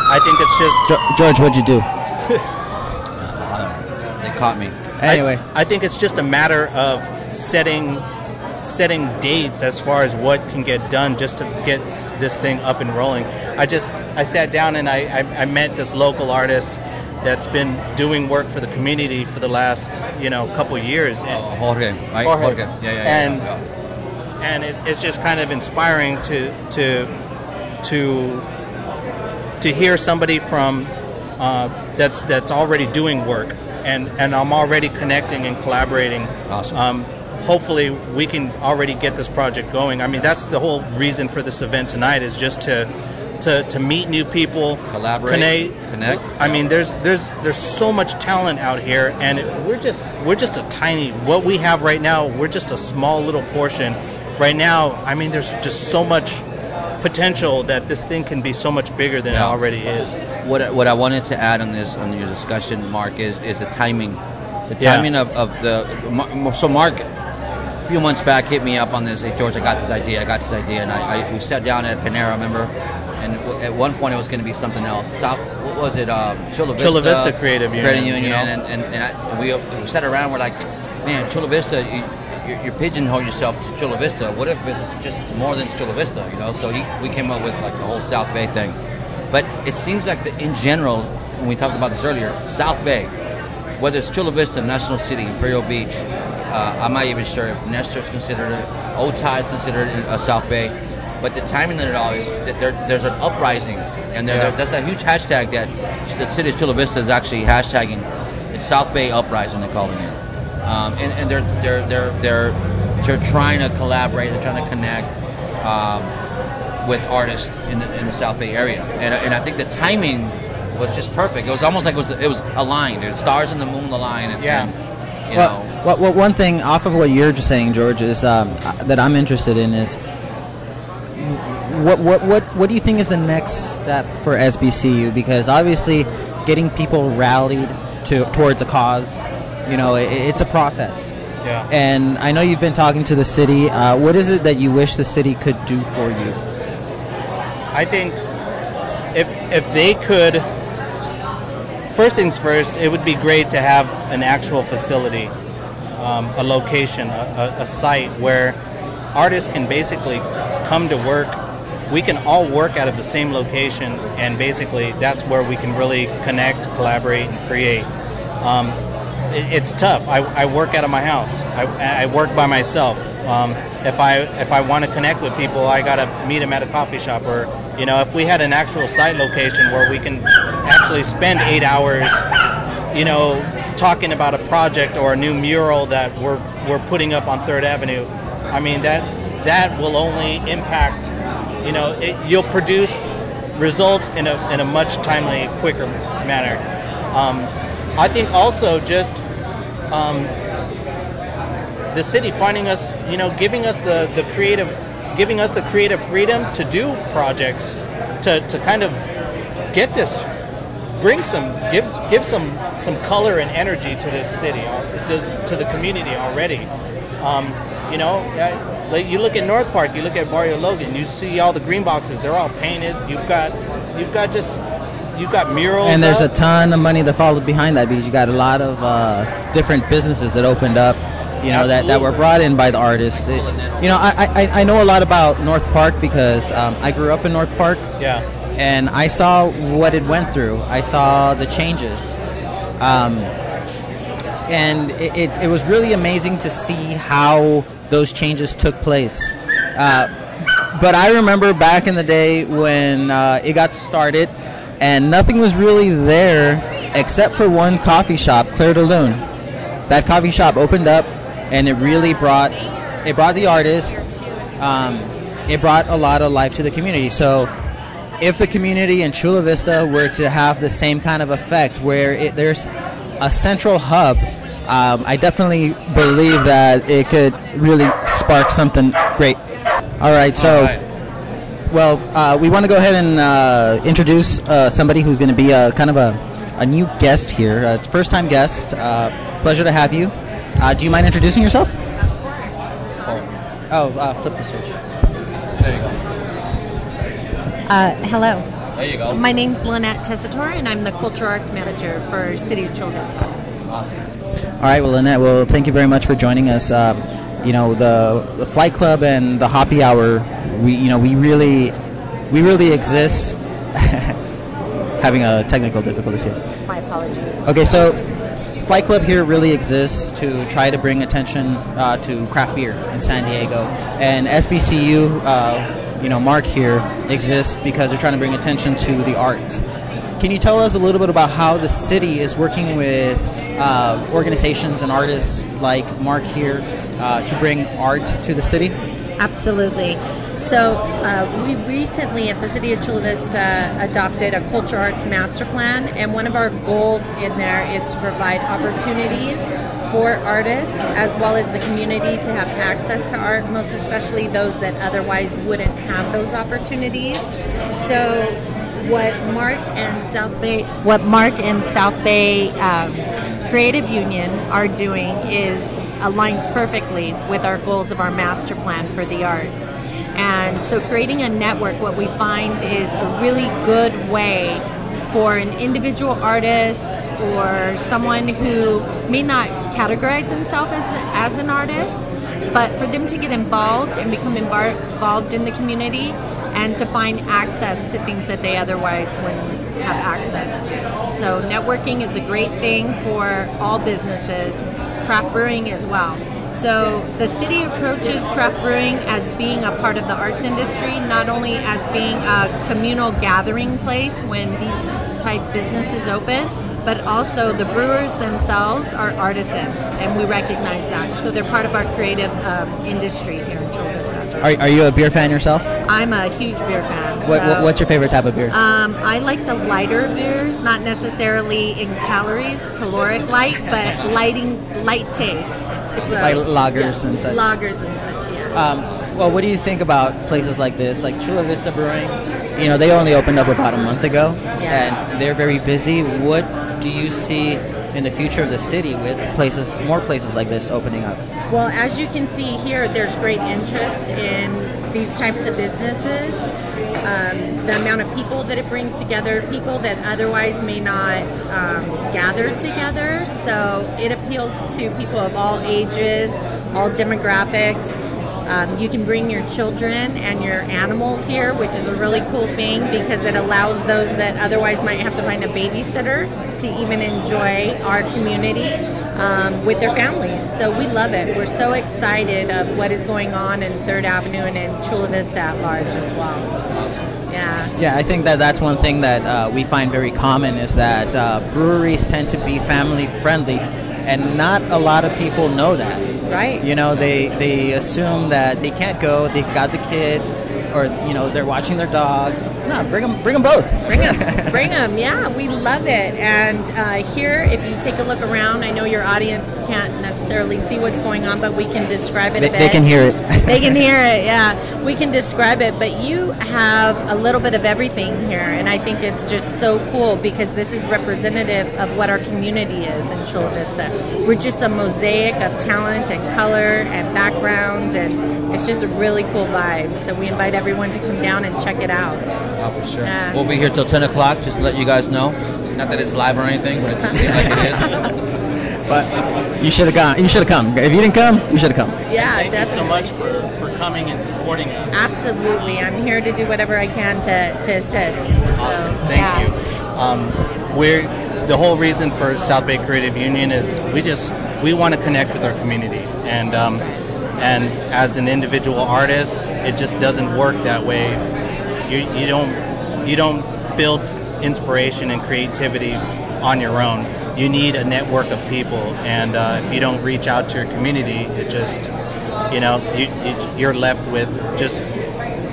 I think it's just George, what'd you do? They caught me. Anyway, I, I think it's just a matter of setting setting dates as far as what can get done just to get this thing up and rolling. I just I sat down and I, I, I met this local artist that's been doing work for the community for the last you know couple years. And, Oh, Jorge, right? Jorge. Yeah, yeah, yeah. And- yeah, yeah. and it, it's just kind of inspiring to to to to hear somebody from uh, that's that's already doing work and and I'm already connecting and collaborating. Awesome. Um, hopefully, we can already get this project going. I mean, that's the whole reason for this event tonight is just to. To, to meet new people, Collaborate, connect, connect. I mean, there's there's there's so much talent out here, and we're just we're just a tiny. What we have right now, we're just a small little portion. Right now, I mean, there's just so much potential that this thing can be so much bigger than Yeah. it already is. What I- what I wanted to add on this on your discussion, Mark, is is the timing, the Yeah. timing of, of the. So Mark, a few months back, hit me up on this. Hey George, I got this idea. I got this idea, and I, I we sat down at Panera, remember? And at one point, it was going to be something else. South, what was it? Um, Chula Vista, Chula Vista Creative Union, you Union, know? and and, and, I, we, we sat around. We're like, man, Chula Vista. You, you're, you're pigeonholing yourself to Chula Vista. What if it's just more than Chula Vista? You know. So he, we came up with like the whole South Bay thing. But it seems like that in general, when we talked about this earlier, South Bay, whether it's Chula Vista, National City, Imperial Beach, uh, I'm not even sure if Nestor is considered it, Otay is considered uh, South Bay. But the timing of it all is that there, there's an uprising, and there, Yeah. that's a huge hashtag that the city of Chula Vista is actually hashtagging. It's South Bay uprising, they're calling it, um, and, and they're they're they're they're they're trying to collaborate, they're trying to connect. Um, with artists in the, in the South Bay area, and, and I think the timing was just perfect. It was almost like it was it was aligned. The stars and the moon aligned, and, Yeah. and, you well, know, what, what, one thing off of what you're just saying, George, is um, that I'm interested in is what, what, what, what do you think is the next step for SBCU? Because obviously, getting people rallied to towards a cause, you know, i it's a process. Yeah. And I know you've been talking to the city. Uh, what is it that you wish the city could do for you? I think if if they could, first things first, it would be great to have an actual facility, um, a location, a, a, a site where artists can basically come to work. We can all work out of the same location, and basically that's where we can really connect, collaborate, and create. Um, it, it's tough. I, I work out of my house. I, I work by myself. Um, if I if I want to connect with people, I gotta meet them at a coffee shop, or you know, if we had an actual site location where we can actually spend eight hours, you know, talking about a project or a new mural that we're we're putting up on Third Avenue, I mean that that will only impact, you know, it, you'll produce results in a in a much timely, quicker manner. Um, I think also just um, the city finding us, you know, giving us the, the creative, giving us the creative freedom to do projects, to, to kind of get this, bring some, give give some some color and energy to this city, to, to the community already. Um, you know, like you look at North Park, you look at Barrio Logan, you see all the green boxes, they're all painted. You've got, you've got just you've got murals. And there's up. a ton of money that followed behind that because you got a lot of uh, different businesses that opened up, you know, that, that were brought in by the artists. It- you know, I, I, I know a lot about North Park because um, I grew up in North Park yeah. and I saw what it went through. I saw the changes. Um, and it, it, it was really amazing to see how those changes took place. Uh, but I remember back in the day when uh, it got started, and nothing was really there except for one coffee shop, Claire de Lune. That coffee shop opened up, and it really brought it brought the artists. Um, it brought a lot of life to the community. So, if the community in Chula Vista were to have the same kind of effect, where it, there's a central hub, um, I definitely believe that it could really spark something great. All right, so. All right. Well, uh, we want to go ahead and uh, introduce uh, somebody who's going to be a kind of a, a new guest here. Uh, first time guest. Uh, pleasure to have you. Uh, do you mind introducing yourself? Oh, uh, flip the switch. There you go. Uh, hello. There you go. My name's Lynette Tessitore, and I'm the Culture Arts Manager for City of Chula Vista. Awesome. All right, well, Lynette, well, thank you very much for joining us. Um, you know, the, the Flight Club and the Hoppy Hour, we, you know, we really, we really exist. having a technical difficulties here. My apologies. Okay, so Flight Club here really exists to try to bring attention uh, to craft beer in San Diego, and SBCU, uh, you know, Mark here exists because they're trying to bring attention to the arts. Can you tell us a little bit about how the city is working with uh, organizations and artists like Mark here uh, to bring art to the city? Absolutely. So, uh, we recently at the City of Chula Vista adopted a culture arts master plan, and one of our goals in there is to provide opportunities for artists as well as the community to have access to art, most especially those that otherwise wouldn't have those opportunities. So, what Mark and South Bay, what Mark and South Bay um, Creative Union are doing is aligns perfectly with our goals of our master plan for the arts. And so, creating a network, what we find is a really good way for an individual artist or someone who may not categorize themselves as, as an artist, but for them to get involved and become involved in the community and to find access to things that they otherwise wouldn't have access to. So, networking is a great thing for all businesses, craft brewing as well. So, the city approaches craft brewing as being a part of the arts industry, not only as being a communal gathering place when these type businesses open, but also the brewers themselves are artisans, and we recognize that. So, they're part of our creative um, industry here in Vista. Are, are you a beer fan yourself? I'm a huge beer fan. What, so- what's your favorite type of beer? um, I like the lighter beers, not necessarily in calories, caloric light, but lighting, light taste. So, Like lagers and such. Lagers and such, yeah. Um, well, what do you think about places like this, like Chula Vista Brewing? You know, they only opened up about a month ago, Yeah. and they're very busy. What do you see in the future of the city with places, more places like this opening up? Well, as you can see here, there's great interest in these types of businesses. Um, the amount of people that it brings together, people that otherwise may not um, gather together. So it appeals to people of all ages, all demographics. Um, you can bring your children and your animals here, which is a really cool thing because it allows those that otherwise might have to find a babysitter to even enjoy our community. um, with their families. So we love it. We're so excited of what is going on in Third Avenue and in Chula Vista at large as well. Yeah. Yeah, I think that that's one thing that uh, we find very common is that uh, breweries tend to be family friendly, and not a lot of people know that. Right. You know, they they assume that they can't go. They've got the kids, or you know, they're watching their dogs. No, bring them, bring them both. Bring them, bring them. Yeah, we love it. And uh, here, if you take a look around, I know your audience can't necessarily see what's going on, but we can describe it They, they can hear it. they can hear it. Yeah, we can describe it. But you have a little bit of everything here, and I think it's just so cool because this is representative of what our community is in Chula Vista. We're just a mosaic of talent and color and background, and it's just a really cool vibe. So we invite everyone to come down and check it out. Oh, for sure. Yeah. We'll be here till 10 o'clock, just to let you guys know. Not that it's live or anything, but it just seems like it is. But you should have gone. You should have come. If you didn't come, you should have come. Yeah, Thank you so much for, for coming and supporting us. Absolutely, I'm here to do whatever I can to, to assist. Awesome. So, Thank yeah. you. Um, we're the whole reason for South Bay Creative Union is we just we want to connect with our community and um, and as an individual artist, it just doesn't work that way. You you don't you don't build inspiration and creativity on your own. You need a network of people, and uh, if you don't reach out to your community, it just you know you, you you're left with just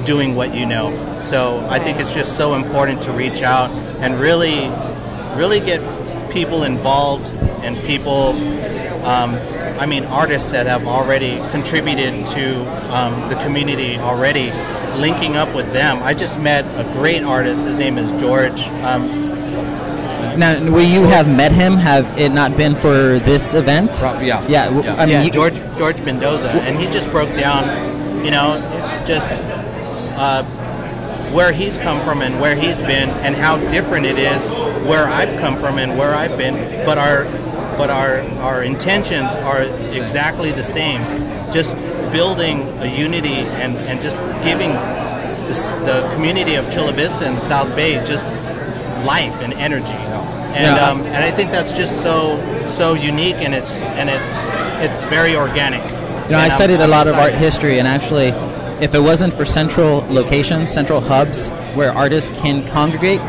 doing what you know. So I think it's just so important to reach out and really, really get people involved and people, um, I mean, artists that have already contributed to um, the community already, linking up with them. I just met a great artist. His name is George. Um, Now, will you have met him? Have it not been for this event? Prob- yeah. Yeah. w- Yeah. I mean, yeah, you- George George Mendoza, and he just broke down, you know, just uh, where he's come from and where he's been, and how different it is where I've come from and where I've been. But our but our our intentions are exactly the same. Just building a unity and and just giving the, the community of Chula Vista and South Bay just life and energy. And Yeah. um, and I think that's just so so unique and it's and it's it's very organic. You know, I And I'm- studied a I'm lot of art history, and actually, if it wasn't for central locations, central hubs where artists can congregate,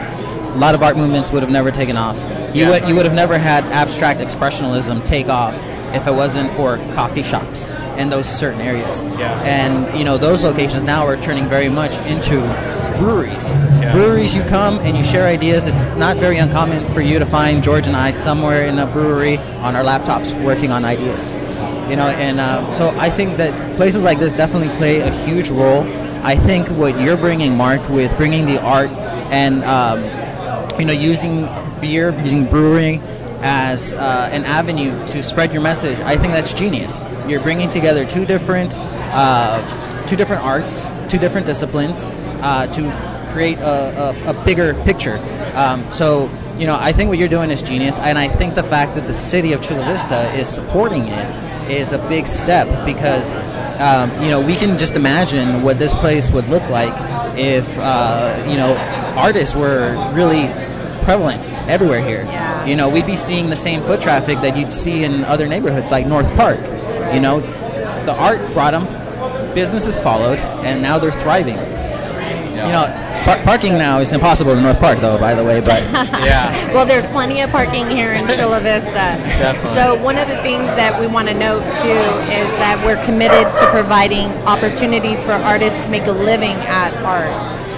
a lot of art movements would have never taken off. You Yeah. would you would have never had abstract expressionism take off if it wasn't for coffee shops in those certain areas. Yeah. And you know, those locations now are turning very much into breweries. Yeah. Breweries, you come and you share ideas. It's not very uncommon for you to find George and I somewhere in a brewery on our laptops working on ideas you know and uh, so i think that places like this definitely play a huge role i think what you're bringing mark with bringing the art and um, you know using beer using brewing as uh, an avenue to spread your message i think that's genius you're bringing together two different uh, two different arts two different disciplines uh, to create a, a, a bigger picture um, so you know i think what you're doing is genius and i think the fact that the city of chula vista is supporting it is a big step because um, you know we can just imagine what this place would look like if uh, you know artists were really prevalent everywhere here. Yeah. You know, we'd be seeing the same foot traffic that you'd see in other neighborhoods like North Park. You know, the art brought them, businesses followed, and now they're thriving. You know, par- parking now is impossible in North Park, though. By the way, but Yeah. Well, there's plenty of parking here in Chula Vista. Definitely. So one of the things that we want to note too is that we're committed to providing opportunities for artists to make a living at art.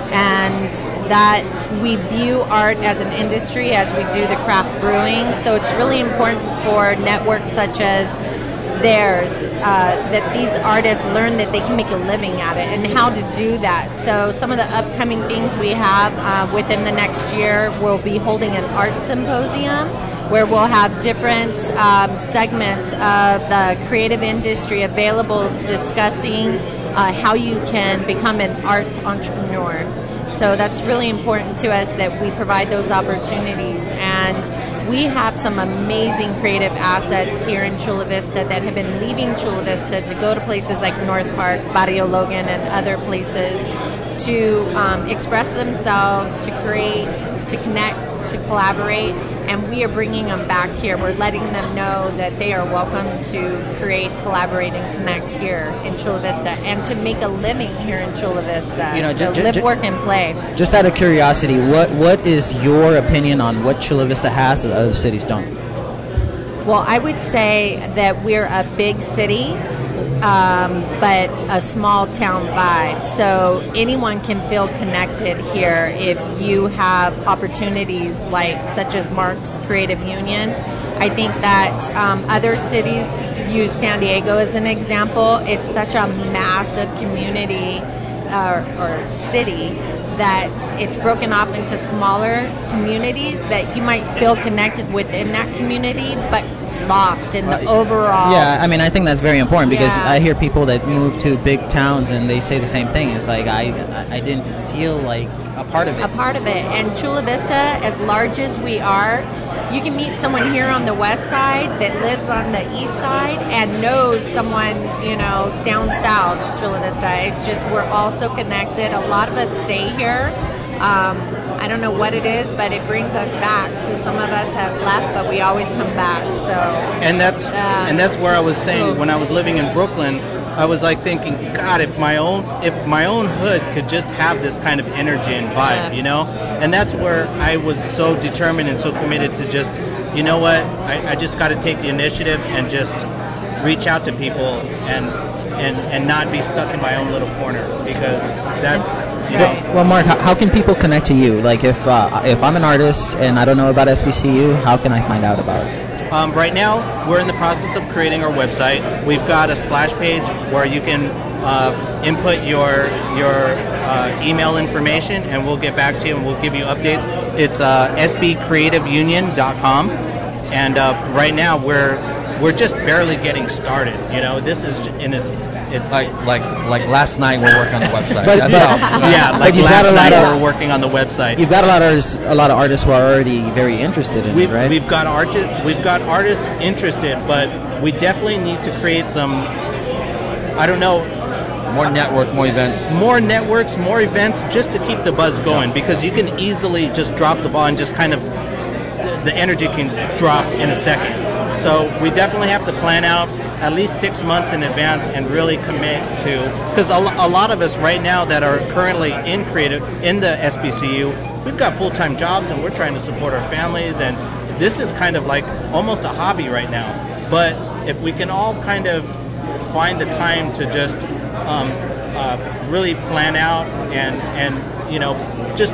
And that we view art as an industry as we do the craft brewing. So it's really important for networks such as theirs uh, that these artists learn that they can make a living at it and how to do that. So some of the upcoming things we have uh, within the next year, we'll be holding an art symposium where we'll have different um, segments of the creative industry available discussing uh, how you can become an arts entrepreneur. So that's really important to us that we provide those opportunities. And we have some amazing creative assets here in Chula Vista that have been leaving Chula Vista to go to places like North Park, Barrio Logan, and other places to um, express themselves, to create, to connect, to collaborate, and we are bringing them back here. We're letting them know that they are welcome to create, collaborate, and connect here in Chula Vista, and to make a living here in Chula Vista. You know, so ju- live, ju- work, and play. Just out of curiosity, what what is your opinion on what Chula Vista has that other cities don't? Well, I would say that we're a big city, um, but a small town vibe. So anyone can feel connected here if you have opportunities like such as Mark's Creative Union. I think that um, other cities use San Diego as an example. It's such a massive community uh, or city that it's broken off into smaller communities that you might feel connected within that community, but lost in the overall. Yeah, I mean, I think that's very important because Yeah. I hear people that move to big towns and they say the same thing. It's like I I- I didn't feel like a part of it. a part of it. And Chula Vista, as large as we are, you can meet someone here on the west side that lives on the east side and knows someone, you know, down south, Chula Vista. It's just we're all so connected. A lot of us stay here. Um, I don't know what it is, but it brings us back. So some of us have left, but we always come back. So and that's Yeah. and that's where I was saying when I was living in Brooklyn, I was like thinking, God, if my own if my own hood could just have this kind of energy and vibe, Yeah. you know, and that's where I was so determined and so committed to just, you know what, I, I just got to take the initiative and just reach out to people and and and not be stuck in my own little corner because that's. Right. Well, Mark, how, how can people connect to you? Like, if uh, if I'm an artist and I don't know about SBCU, how can I find out about it? Um, right now, we're in the process of creating our website. We've got a splash page where you can uh, input your your uh, email information, and we'll get back to you and we'll give you updates. It's uh, sbcreativeunion.com, and uh, right now we're we're just barely getting started. You know, this is in its it's Like like like last night we're working on the website. But- That's but- how. yeah, like last night of- we're working on the website. You've got a lot of artists, a lot of artists who are already very interested in We've, it, right? we've got artists we've got artists interested, but we definitely need to create some. I don't know, More networks, more events. more networks, more events, just to keep the buzz going. Because you can easily just drop the ball and just kind of the energy can drop in a second. So we definitely have to plan out at least six months in advance and really commit to. Because a, a lot of us right now that are currently in creative in the SBCU, we've got full time jobs and we're trying to support our families and this is kind of like almost a hobby right now. But if we can all kind of find the time to just um, uh, really plan out and and you know just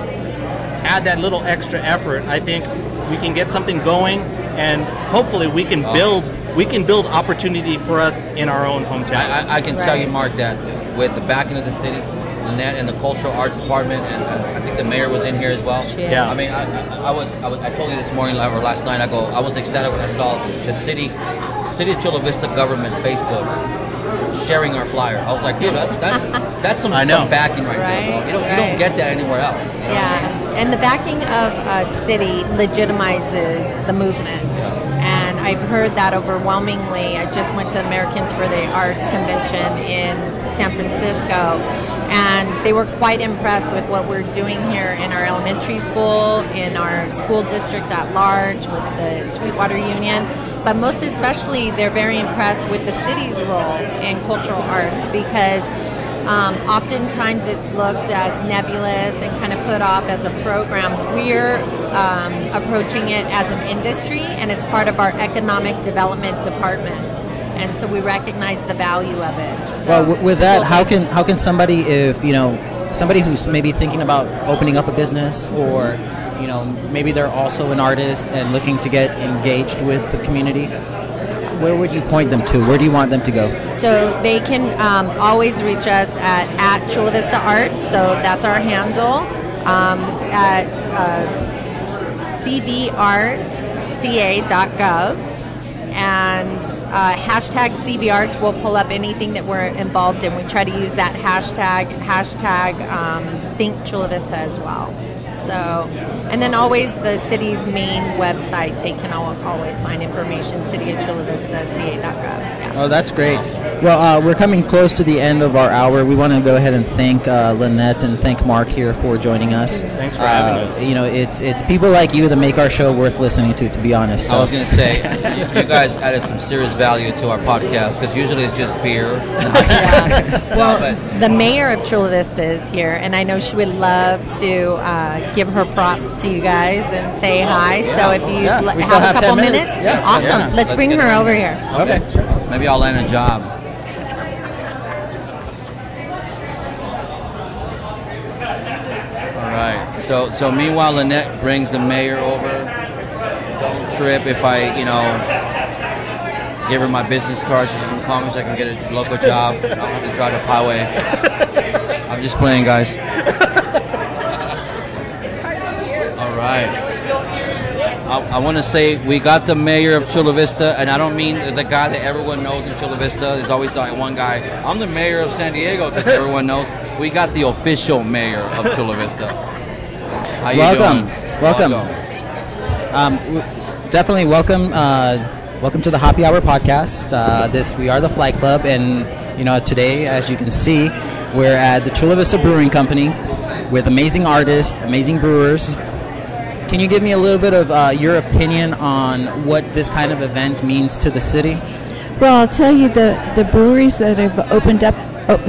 add that little extra effort, I think we can get something going, and hopefully we can build we can build opportunity for us in our own hometown. I, I, I can tell you, Mark, that with the backing of the city, Lynette and the cultural arts department, and uh, I think the mayor was in here as well. Yeah. I mean, I, I, I was, I was, I told you this morning or last night. I go, I was ecstatic when I saw the city, city of Chula Vista government Facebook sharing our flyer. I was like, dude, that, that's that's some, I know. some backing right, there. Bro. You don't, you don't get that anywhere else. you know what I mean? Yeah, and the backing of a city legitimizes the movement. And I've heard that overwhelmingly. I just went to Americans for the Arts convention in San Francisco, and they were quite impressed with what we're doing here in our elementary school, in our school districts at large, with the Sweetwater Union. But most especially, they're very impressed with the city's role in cultural arts because um, oftentimes it's looked as nebulous and kind of put off as a program. We're um, approaching it as an industry, and it's part of our economic development department. And so we recognize the value of it. So well, w- with that, how can how can somebody, if you know, somebody who's maybe thinking about opening up a business, or you know, maybe they're also an artist and looking to get engaged with the community, where would you point them to? Where do you want them to go? So they can um, always reach us at, at Chula Vista Arts. So that's our handle um, at uh, cvartsca.gov. And uh, hashtag CVArts will pull up anything that we're involved in. We try to use that hashtag, hashtag um, Think Chula Vista as well. So, and then always the city's main website, they can al- always find information, City of Chula Vista. Yeah. Oh, that's great. Well, uh, we're coming close to the end of our hour. We want to go ahead and thank uh, Lynette and thank Mark here for joining us. Thanks for having Uh, us. You know, it's it's people like you that make our show worth listening to. To be honest, so. I was going to say, you, you guys added some serious value to our podcast because usually it's just beer. Yeah. Well, but the mayor of Chula Vista is here, and I know she would love to uh, give her props to you guys and say hi. So if you Yeah, l- have, have a couple minutes. minutes, Yeah. awesome. Yeah. Let's, Let's bring her her. over here. okay. maybe I'll land a job. All right. So so meanwhile, Lynette brings the mayor over. Don't trip if I you know give her my business card. She's from Commerce. I can get a local job. I don't have to drive to Poway. I'm just playing, guys. All right. I, I want to say we got the mayor of Chula Vista, and I don't mean the guy that everyone knows in Chula Vista. There's always like one guy. I'm the mayor of San Diego because everyone knows. We got the official mayor of Chula Vista. How you Welcome. doing? Welcome. Um, w- definitely welcome. Uh, welcome to the Happy Hour podcast. Uh, this we are the Flight Club, and you know today, as you can see, we're at the Chula Vista Brewing Company with amazing artists, amazing brewers. Can you give me a little bit of uh, your opinion on what this kind of event means to the city? Well, I'll tell you the the breweries that have opened up,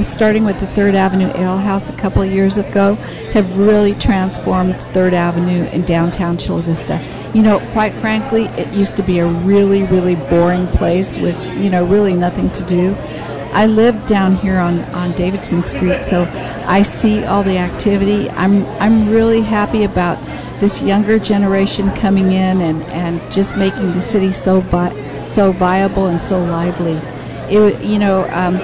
starting with the Third Avenue Ale House a couple of years ago, have really transformed Third Avenue in downtown Chula Vista. You know, quite frankly, it used to be a really, really boring place with you know really nothing to do. I live down here on, on Davidson Street, so I see all the activity. I'm I'm really happy about this younger generation coming in and, and just making the city so vi- so viable and so lively. It, you know, um,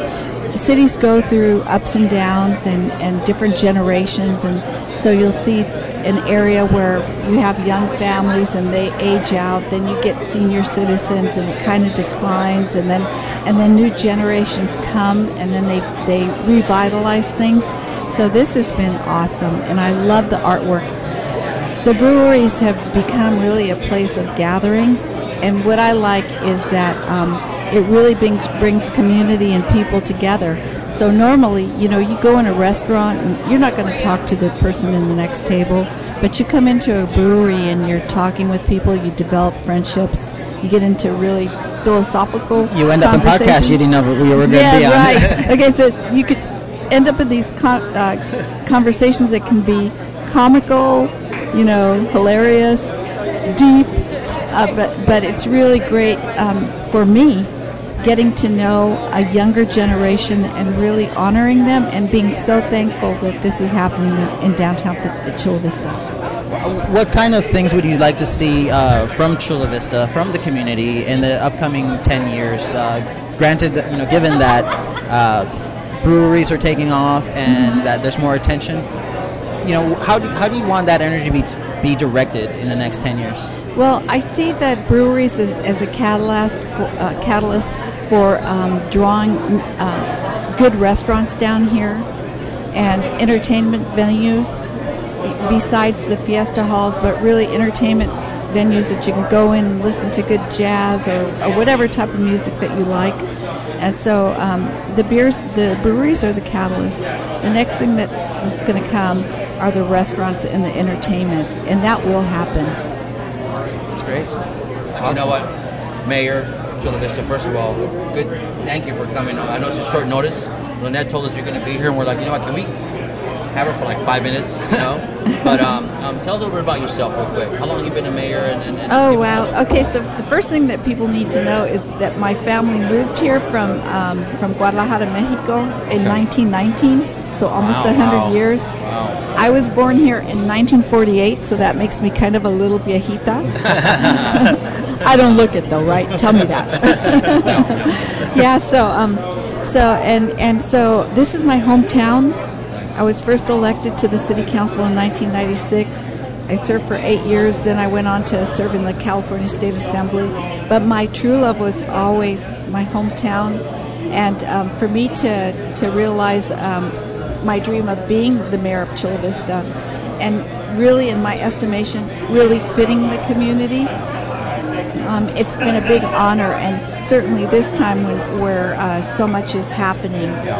cities go through ups and downs and, and different generations, and so you'll see an area where you have young families and they age out, then you get senior citizens and it kind of declines, and then and then new generations come and then they they revitalize things. So this has been awesome, and I love the artwork the breweries have become really a place of gathering, and what I like is that um, it really brings, brings community and people together. So normally, you know, you go in a restaurant and you're not going to talk to the person in the next table, but you come into a brewery and you're talking with people, you develop friendships, you get into really philosophical. You end up in podcasts you didn't know we were going to yeah, be on. right. okay, so you could end up in these con- uh, conversations that can be comical, you know, hilarious, deep, uh, but but it's really great um, for me getting to know a younger generation and really honoring them and being so thankful that this is happening in downtown Chula Vista. What kind of things would you like to see uh, from Chula Vista, from the community, in the upcoming 10 years? Uh, granted, that, you know, given that uh, breweries are taking off and that there's more attention, you know, how do, how do you want that energy be, be directed in the next 10 years? Well, I see that breweries as, as a catalyst for, uh, catalyst for um, drawing uh, good restaurants down here and entertainment venues besides the fiesta halls, but really entertainment venues that you can go in and listen to good jazz or, or whatever type of music that you like. And so um, the beers, the breweries are the catalyst. The next thing that, that's going to come are the restaurants and the entertainment, and that will happen. That's great. You know what, Mayor Chula Vista? First of all, good. Thank you for coming. I know it's a short notice. Lynette told us you're going to be here, and we're like, you know what? Can we have her for like five minutes? You know. but um, um, tell us a little bit about yourself, real quick. How long have you been a mayor? And, and, and Oh give us a- wow. Okay, so the first thing that people need to know is that my family moved here from um, from Guadalajara, Mexico, in 1919. So almost Wow, hundred wow. years. Wow. I was born here in 1948, so that makes me kind of a little viejita. I don't look it though, right? Tell me that. yeah. So um, so and and so this is my hometown. I was first elected to the city council in 1996. I served for eight years. Then I went on to serve in the California State Assembly. But my true love was always my hometown, and um, for me to to realize um, my dream of being the mayor of Chula Vista, and really, in my estimation, really fitting the community. um, it's been a big honor, and certainly this time when, where uh, so much is happening. Yeah.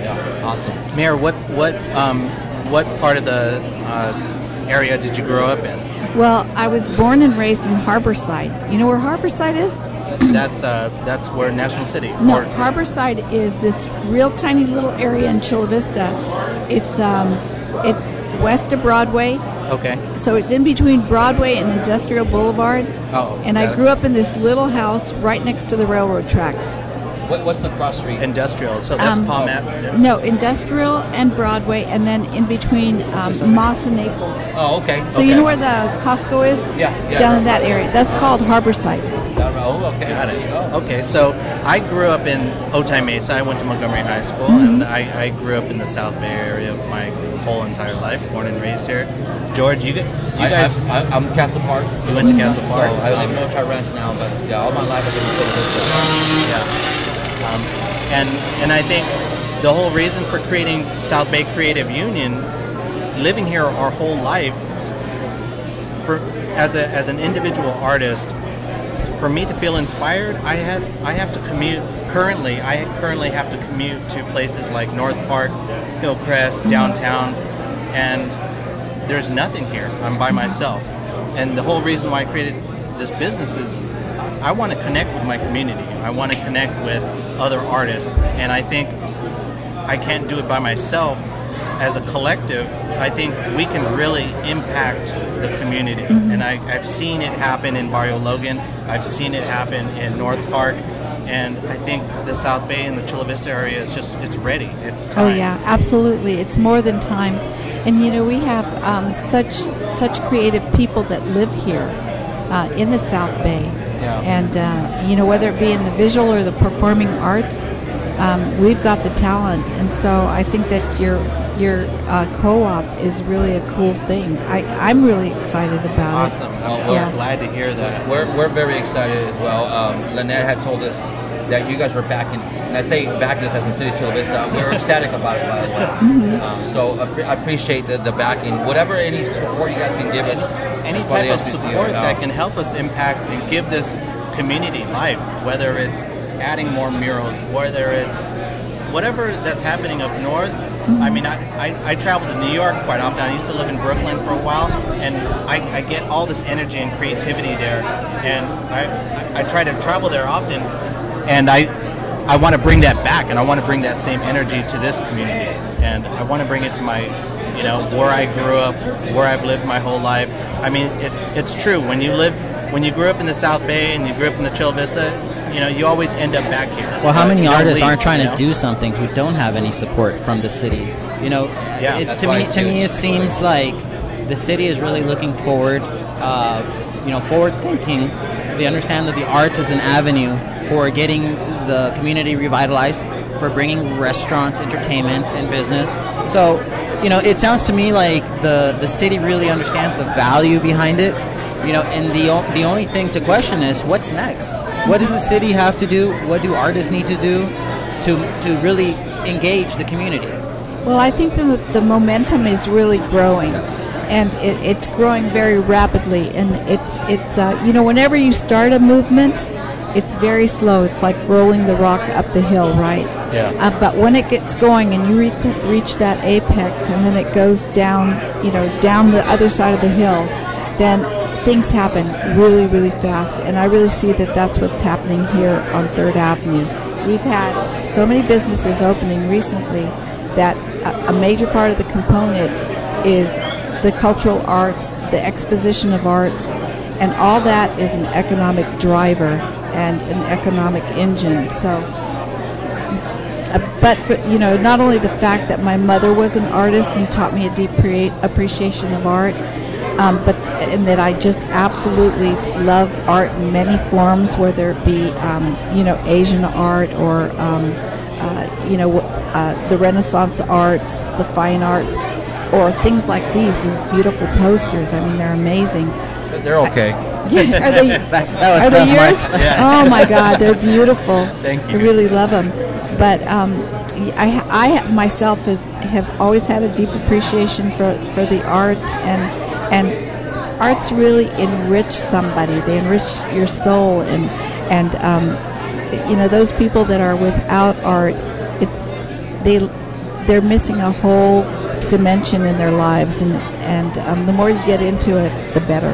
Yeah. Awesome. Mayor, what what um, what part of the uh, area did you grow up in? Well, I was born and raised in Harborside. You know where Harborside is? That's uh, that's where National City. No, or- Harborside is this real tiny little area in Chula Vista. It's um, it's west of Broadway, okay. so it's in between Broadway and Industrial Boulevard. Oh, And I it. grew up in this little house right next to the railroad tracks. What, what's the cross street? Industrial. So that's Um, Palm Ave. No, Industrial and Broadway, and then in between um, Moss and Naples. oh, okay. So okay. you know where the Costco is? Yeah, yeah. Down in that area. That's called Harborside. Is that right? Oh, okay. Got it. go. Okay, so I grew up in Otay Mesa. I went to Montgomery High School, Mm-hmm. and I, I grew up in the South Bay area my whole entire life. Born and raised here. George, you, you I, guys, I, I'm Castle Park. you went to Castle So Park. I live in Otay Ranch now, but yeah, all my life I've been in Vista. Yeah. Um, and and I think the whole reason for creating South Bay Creative Union, living here our whole life, for as a as an individual artist, for me to feel inspired, I have I have to commute. Currently, I currently have to commute to places like North Park, Hillcrest, downtown, and there's nothing here. I'm by myself, and the whole reason why I created this business is I want to connect with my community. I want to connect with other artists, and I think I can't do it by myself. As a collective, I think we can really impact the community, and I, I've seen it happen in Barrio Logan. I've seen it happen in North Park, and I think the South Bay and the Chula Vista area is just it's ready. It's time. Oh yeah, absolutely. It's more than time, and you know we have um, such such creative people that live here uh, in the South Bay, Yeah. and uh, you know whether it be in the visual or the performing arts, um, we've got the talent, and so I think that your your uh, co-op is really a cool thing. I I'm really excited about Awesome. it. Well, we're Yeah. glad to hear that. We're, we're very excited as well. Um, Lynette had told us that you guys were backing, and I say backing us as a city of Chula Vista. We're ecstatic about it, by the way. Mm-hmm. Um, so I appreciate the, the backing. Whatever any support you guys can give us. any type of support that can help us impact and give this community life, whether it's adding more murals, whether it's whatever that's happening up north. I mean, I, I, I travel to New York quite often. I used to live in Brooklyn for a while, and I, I get all this energy and creativity there. And I, I, try to travel there often, and I, I want to bring that back, and I want to bring that same energy to this community. And I want to bring it to my, you know, where I grew up, where I've lived my whole life. I mean, it, it's true. When you live, when you grew up in the South Bay and you grew up in the Chula Vista, you know, you always end up back here. Well, how many artists leave, aren't trying you to do something who don't have any support from the city? You know, Yeah, it, to me, to me, it seems like the city is really looking forward. Uh, you know, forward thinking. They understand that the arts is an avenue for getting the community revitalized, for bringing restaurants, entertainment, and business. So, you know, it sounds to me like the the city really understands the value behind it. You know, and the the only thing to question is what's next. What does the city have to do? What do artists need to do to to really engage the community? Well, I think the, the momentum is really growing, and it, it's growing very rapidly. And it's it's uh, you know whenever you start a movement, it's very slow. It's like rolling the rock up the hill, right? Yeah. Uh, but when it gets going and you reach, reach that apex, and then it goes down, you know, down the other side of the hill, then things happen really, really fast. And I really see that that's what's happening here on Third Avenue. We've had so many businesses opening recently that a, a major part of the component is the cultural arts, the exposition of arts, and all that is an economic driver and an economic engine. So uh, but for, you know, not only the fact that my mother was an artist and taught me a deep pre- appreciation of art, um, but and that I just absolutely love art in many forms, whether it be um, you know Asian art or um, uh, you know uh, the Renaissance arts, the fine arts, or things like these, these beautiful posters. I mean, they're amazing. They're okay. Yeah, are they? That, Are they yours? Mark's. Oh my God, they're beautiful. Thank you. I really love them. But um, I, I myself have, have always had a deep appreciation for, for the arts and and arts really enrich somebody. They enrich your soul, and and um, you know those people that are without art, it's they they're missing a whole dimension in their lives, and and um, the more you get into it, the better.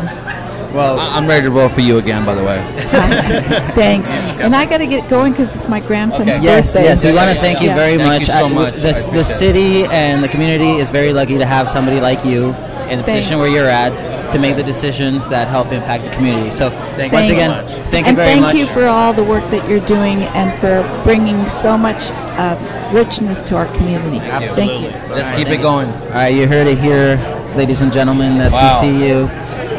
Well, I- I'm ready to vote for you again, by the way. Thanks. And I got to get going because it's my grandson's Okay. Yes, birthday. yes, we want to thank you Yeah. very Thank much. you so much. The, I the appreciate city and the community is very lucky to have somebody like you in the position where you're at to make the decisions that help impact the community. So, Thank once so again, much. thank you and very thank much. you for all the work that you're doing and for bringing so much uh, richness to our community. Thank you. Let's keep it going. All right, you heard it here, ladies and gentlemen, SBCU.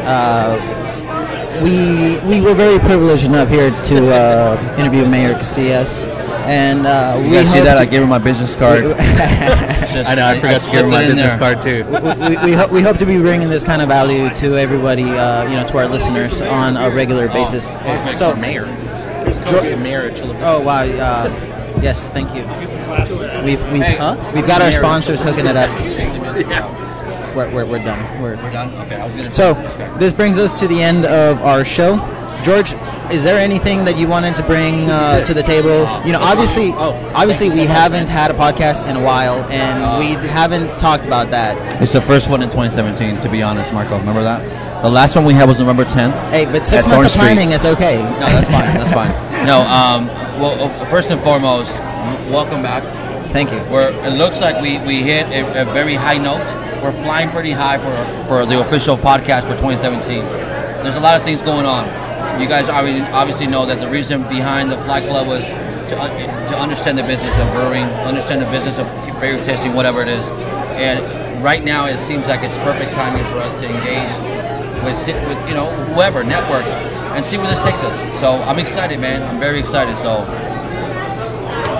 Uh, we we were very privileged enough here to uh, interview Mayor Casillas, and uh, You we guys see that? I gave her my business card. I know. I forgot to give her my business there. card too. we, we, ho- we hope to be bringing this kind of value to everybody, uh, you know, to our listeners on a regular basis. so mayor. George- mayor of Chula Oh wow! Uh, yes, thank you. We've we've Hey, huh? we've got our Mayor. sponsors hooking it up. We're, we're, we're done. We're, We're done? Okay, I was gonna. so this brings us to the end of our show. George, is there anything that you wanted to bring uh, to the table? You know, obviously, obviously we haven't had a podcast in a while, and we haven't talked about that. It's the first one in 2017, to be honest, Marco. Remember that? The last one we had was November 10th. Hey, but six months Thorn of planning is okay. No, that's fine. That's fine. No, um, well, uh, first and foremost, welcome back. Thank you. We're, it looks like we, we hit a, a very high note. We're flying pretty high for, for the official podcast for 2017. There's a lot of things going on. You guys obviously, know that the reason behind the Fly Club was to, un- to understand the business of brewing, understand the business of beer tasting, whatever it is. And right now, it seems like it's perfect timing for us to engage with, with you know whoever network and see where this takes us. So I'm excited, man. I'm very excited. So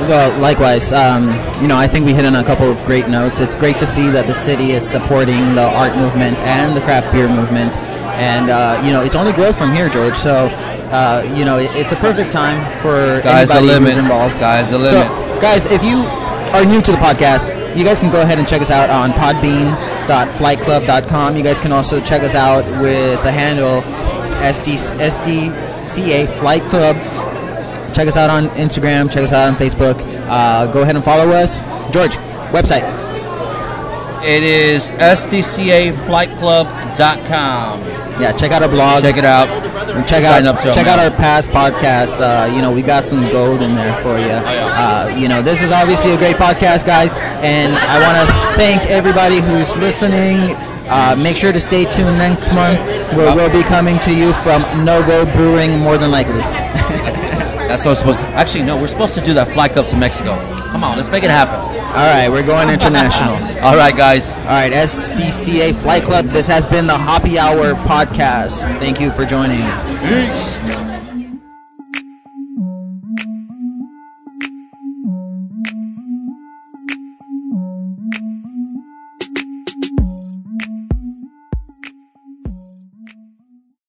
Well, likewise, um, you know, I think we hit on a couple of great notes. It's great to see that the city is supporting the art movement and the craft beer movement, and uh, you know, it's only growth from here, George. So, uh, you know, it, it's a perfect time for Sky's the anybody limit. who's involved. Sky's the limit. So, guys, if you are new to the podcast, you guys can go ahead and check us out on Podbean.flightclub.com. You guys can also check us out with the handle SD, SDCA Flight Club. Check us out on Instagram. Check us out on Facebook. Uh, go ahead and follow us. George, website. It is sdcaflightclub.com. Yeah, check out our blog. Check it out. And check Sign out up to check out our past podcasts. Uh, you know, we got some gold in there for you. Uh, you know, this is obviously a great podcast, guys, and I want to thank everybody who's listening. Uh, make sure to stay tuned next month, where we'll be coming to you from Novo Brewing, more than likely. That's what it's supposed. Actually, no, we're supposed to do that fly cup to Mexico. Come on, let's make it happen. All right, we're going international. All right, guys. All right, SDCA Flight Club. This has been the Hoppy Hour podcast. Thank you for joining. Peace.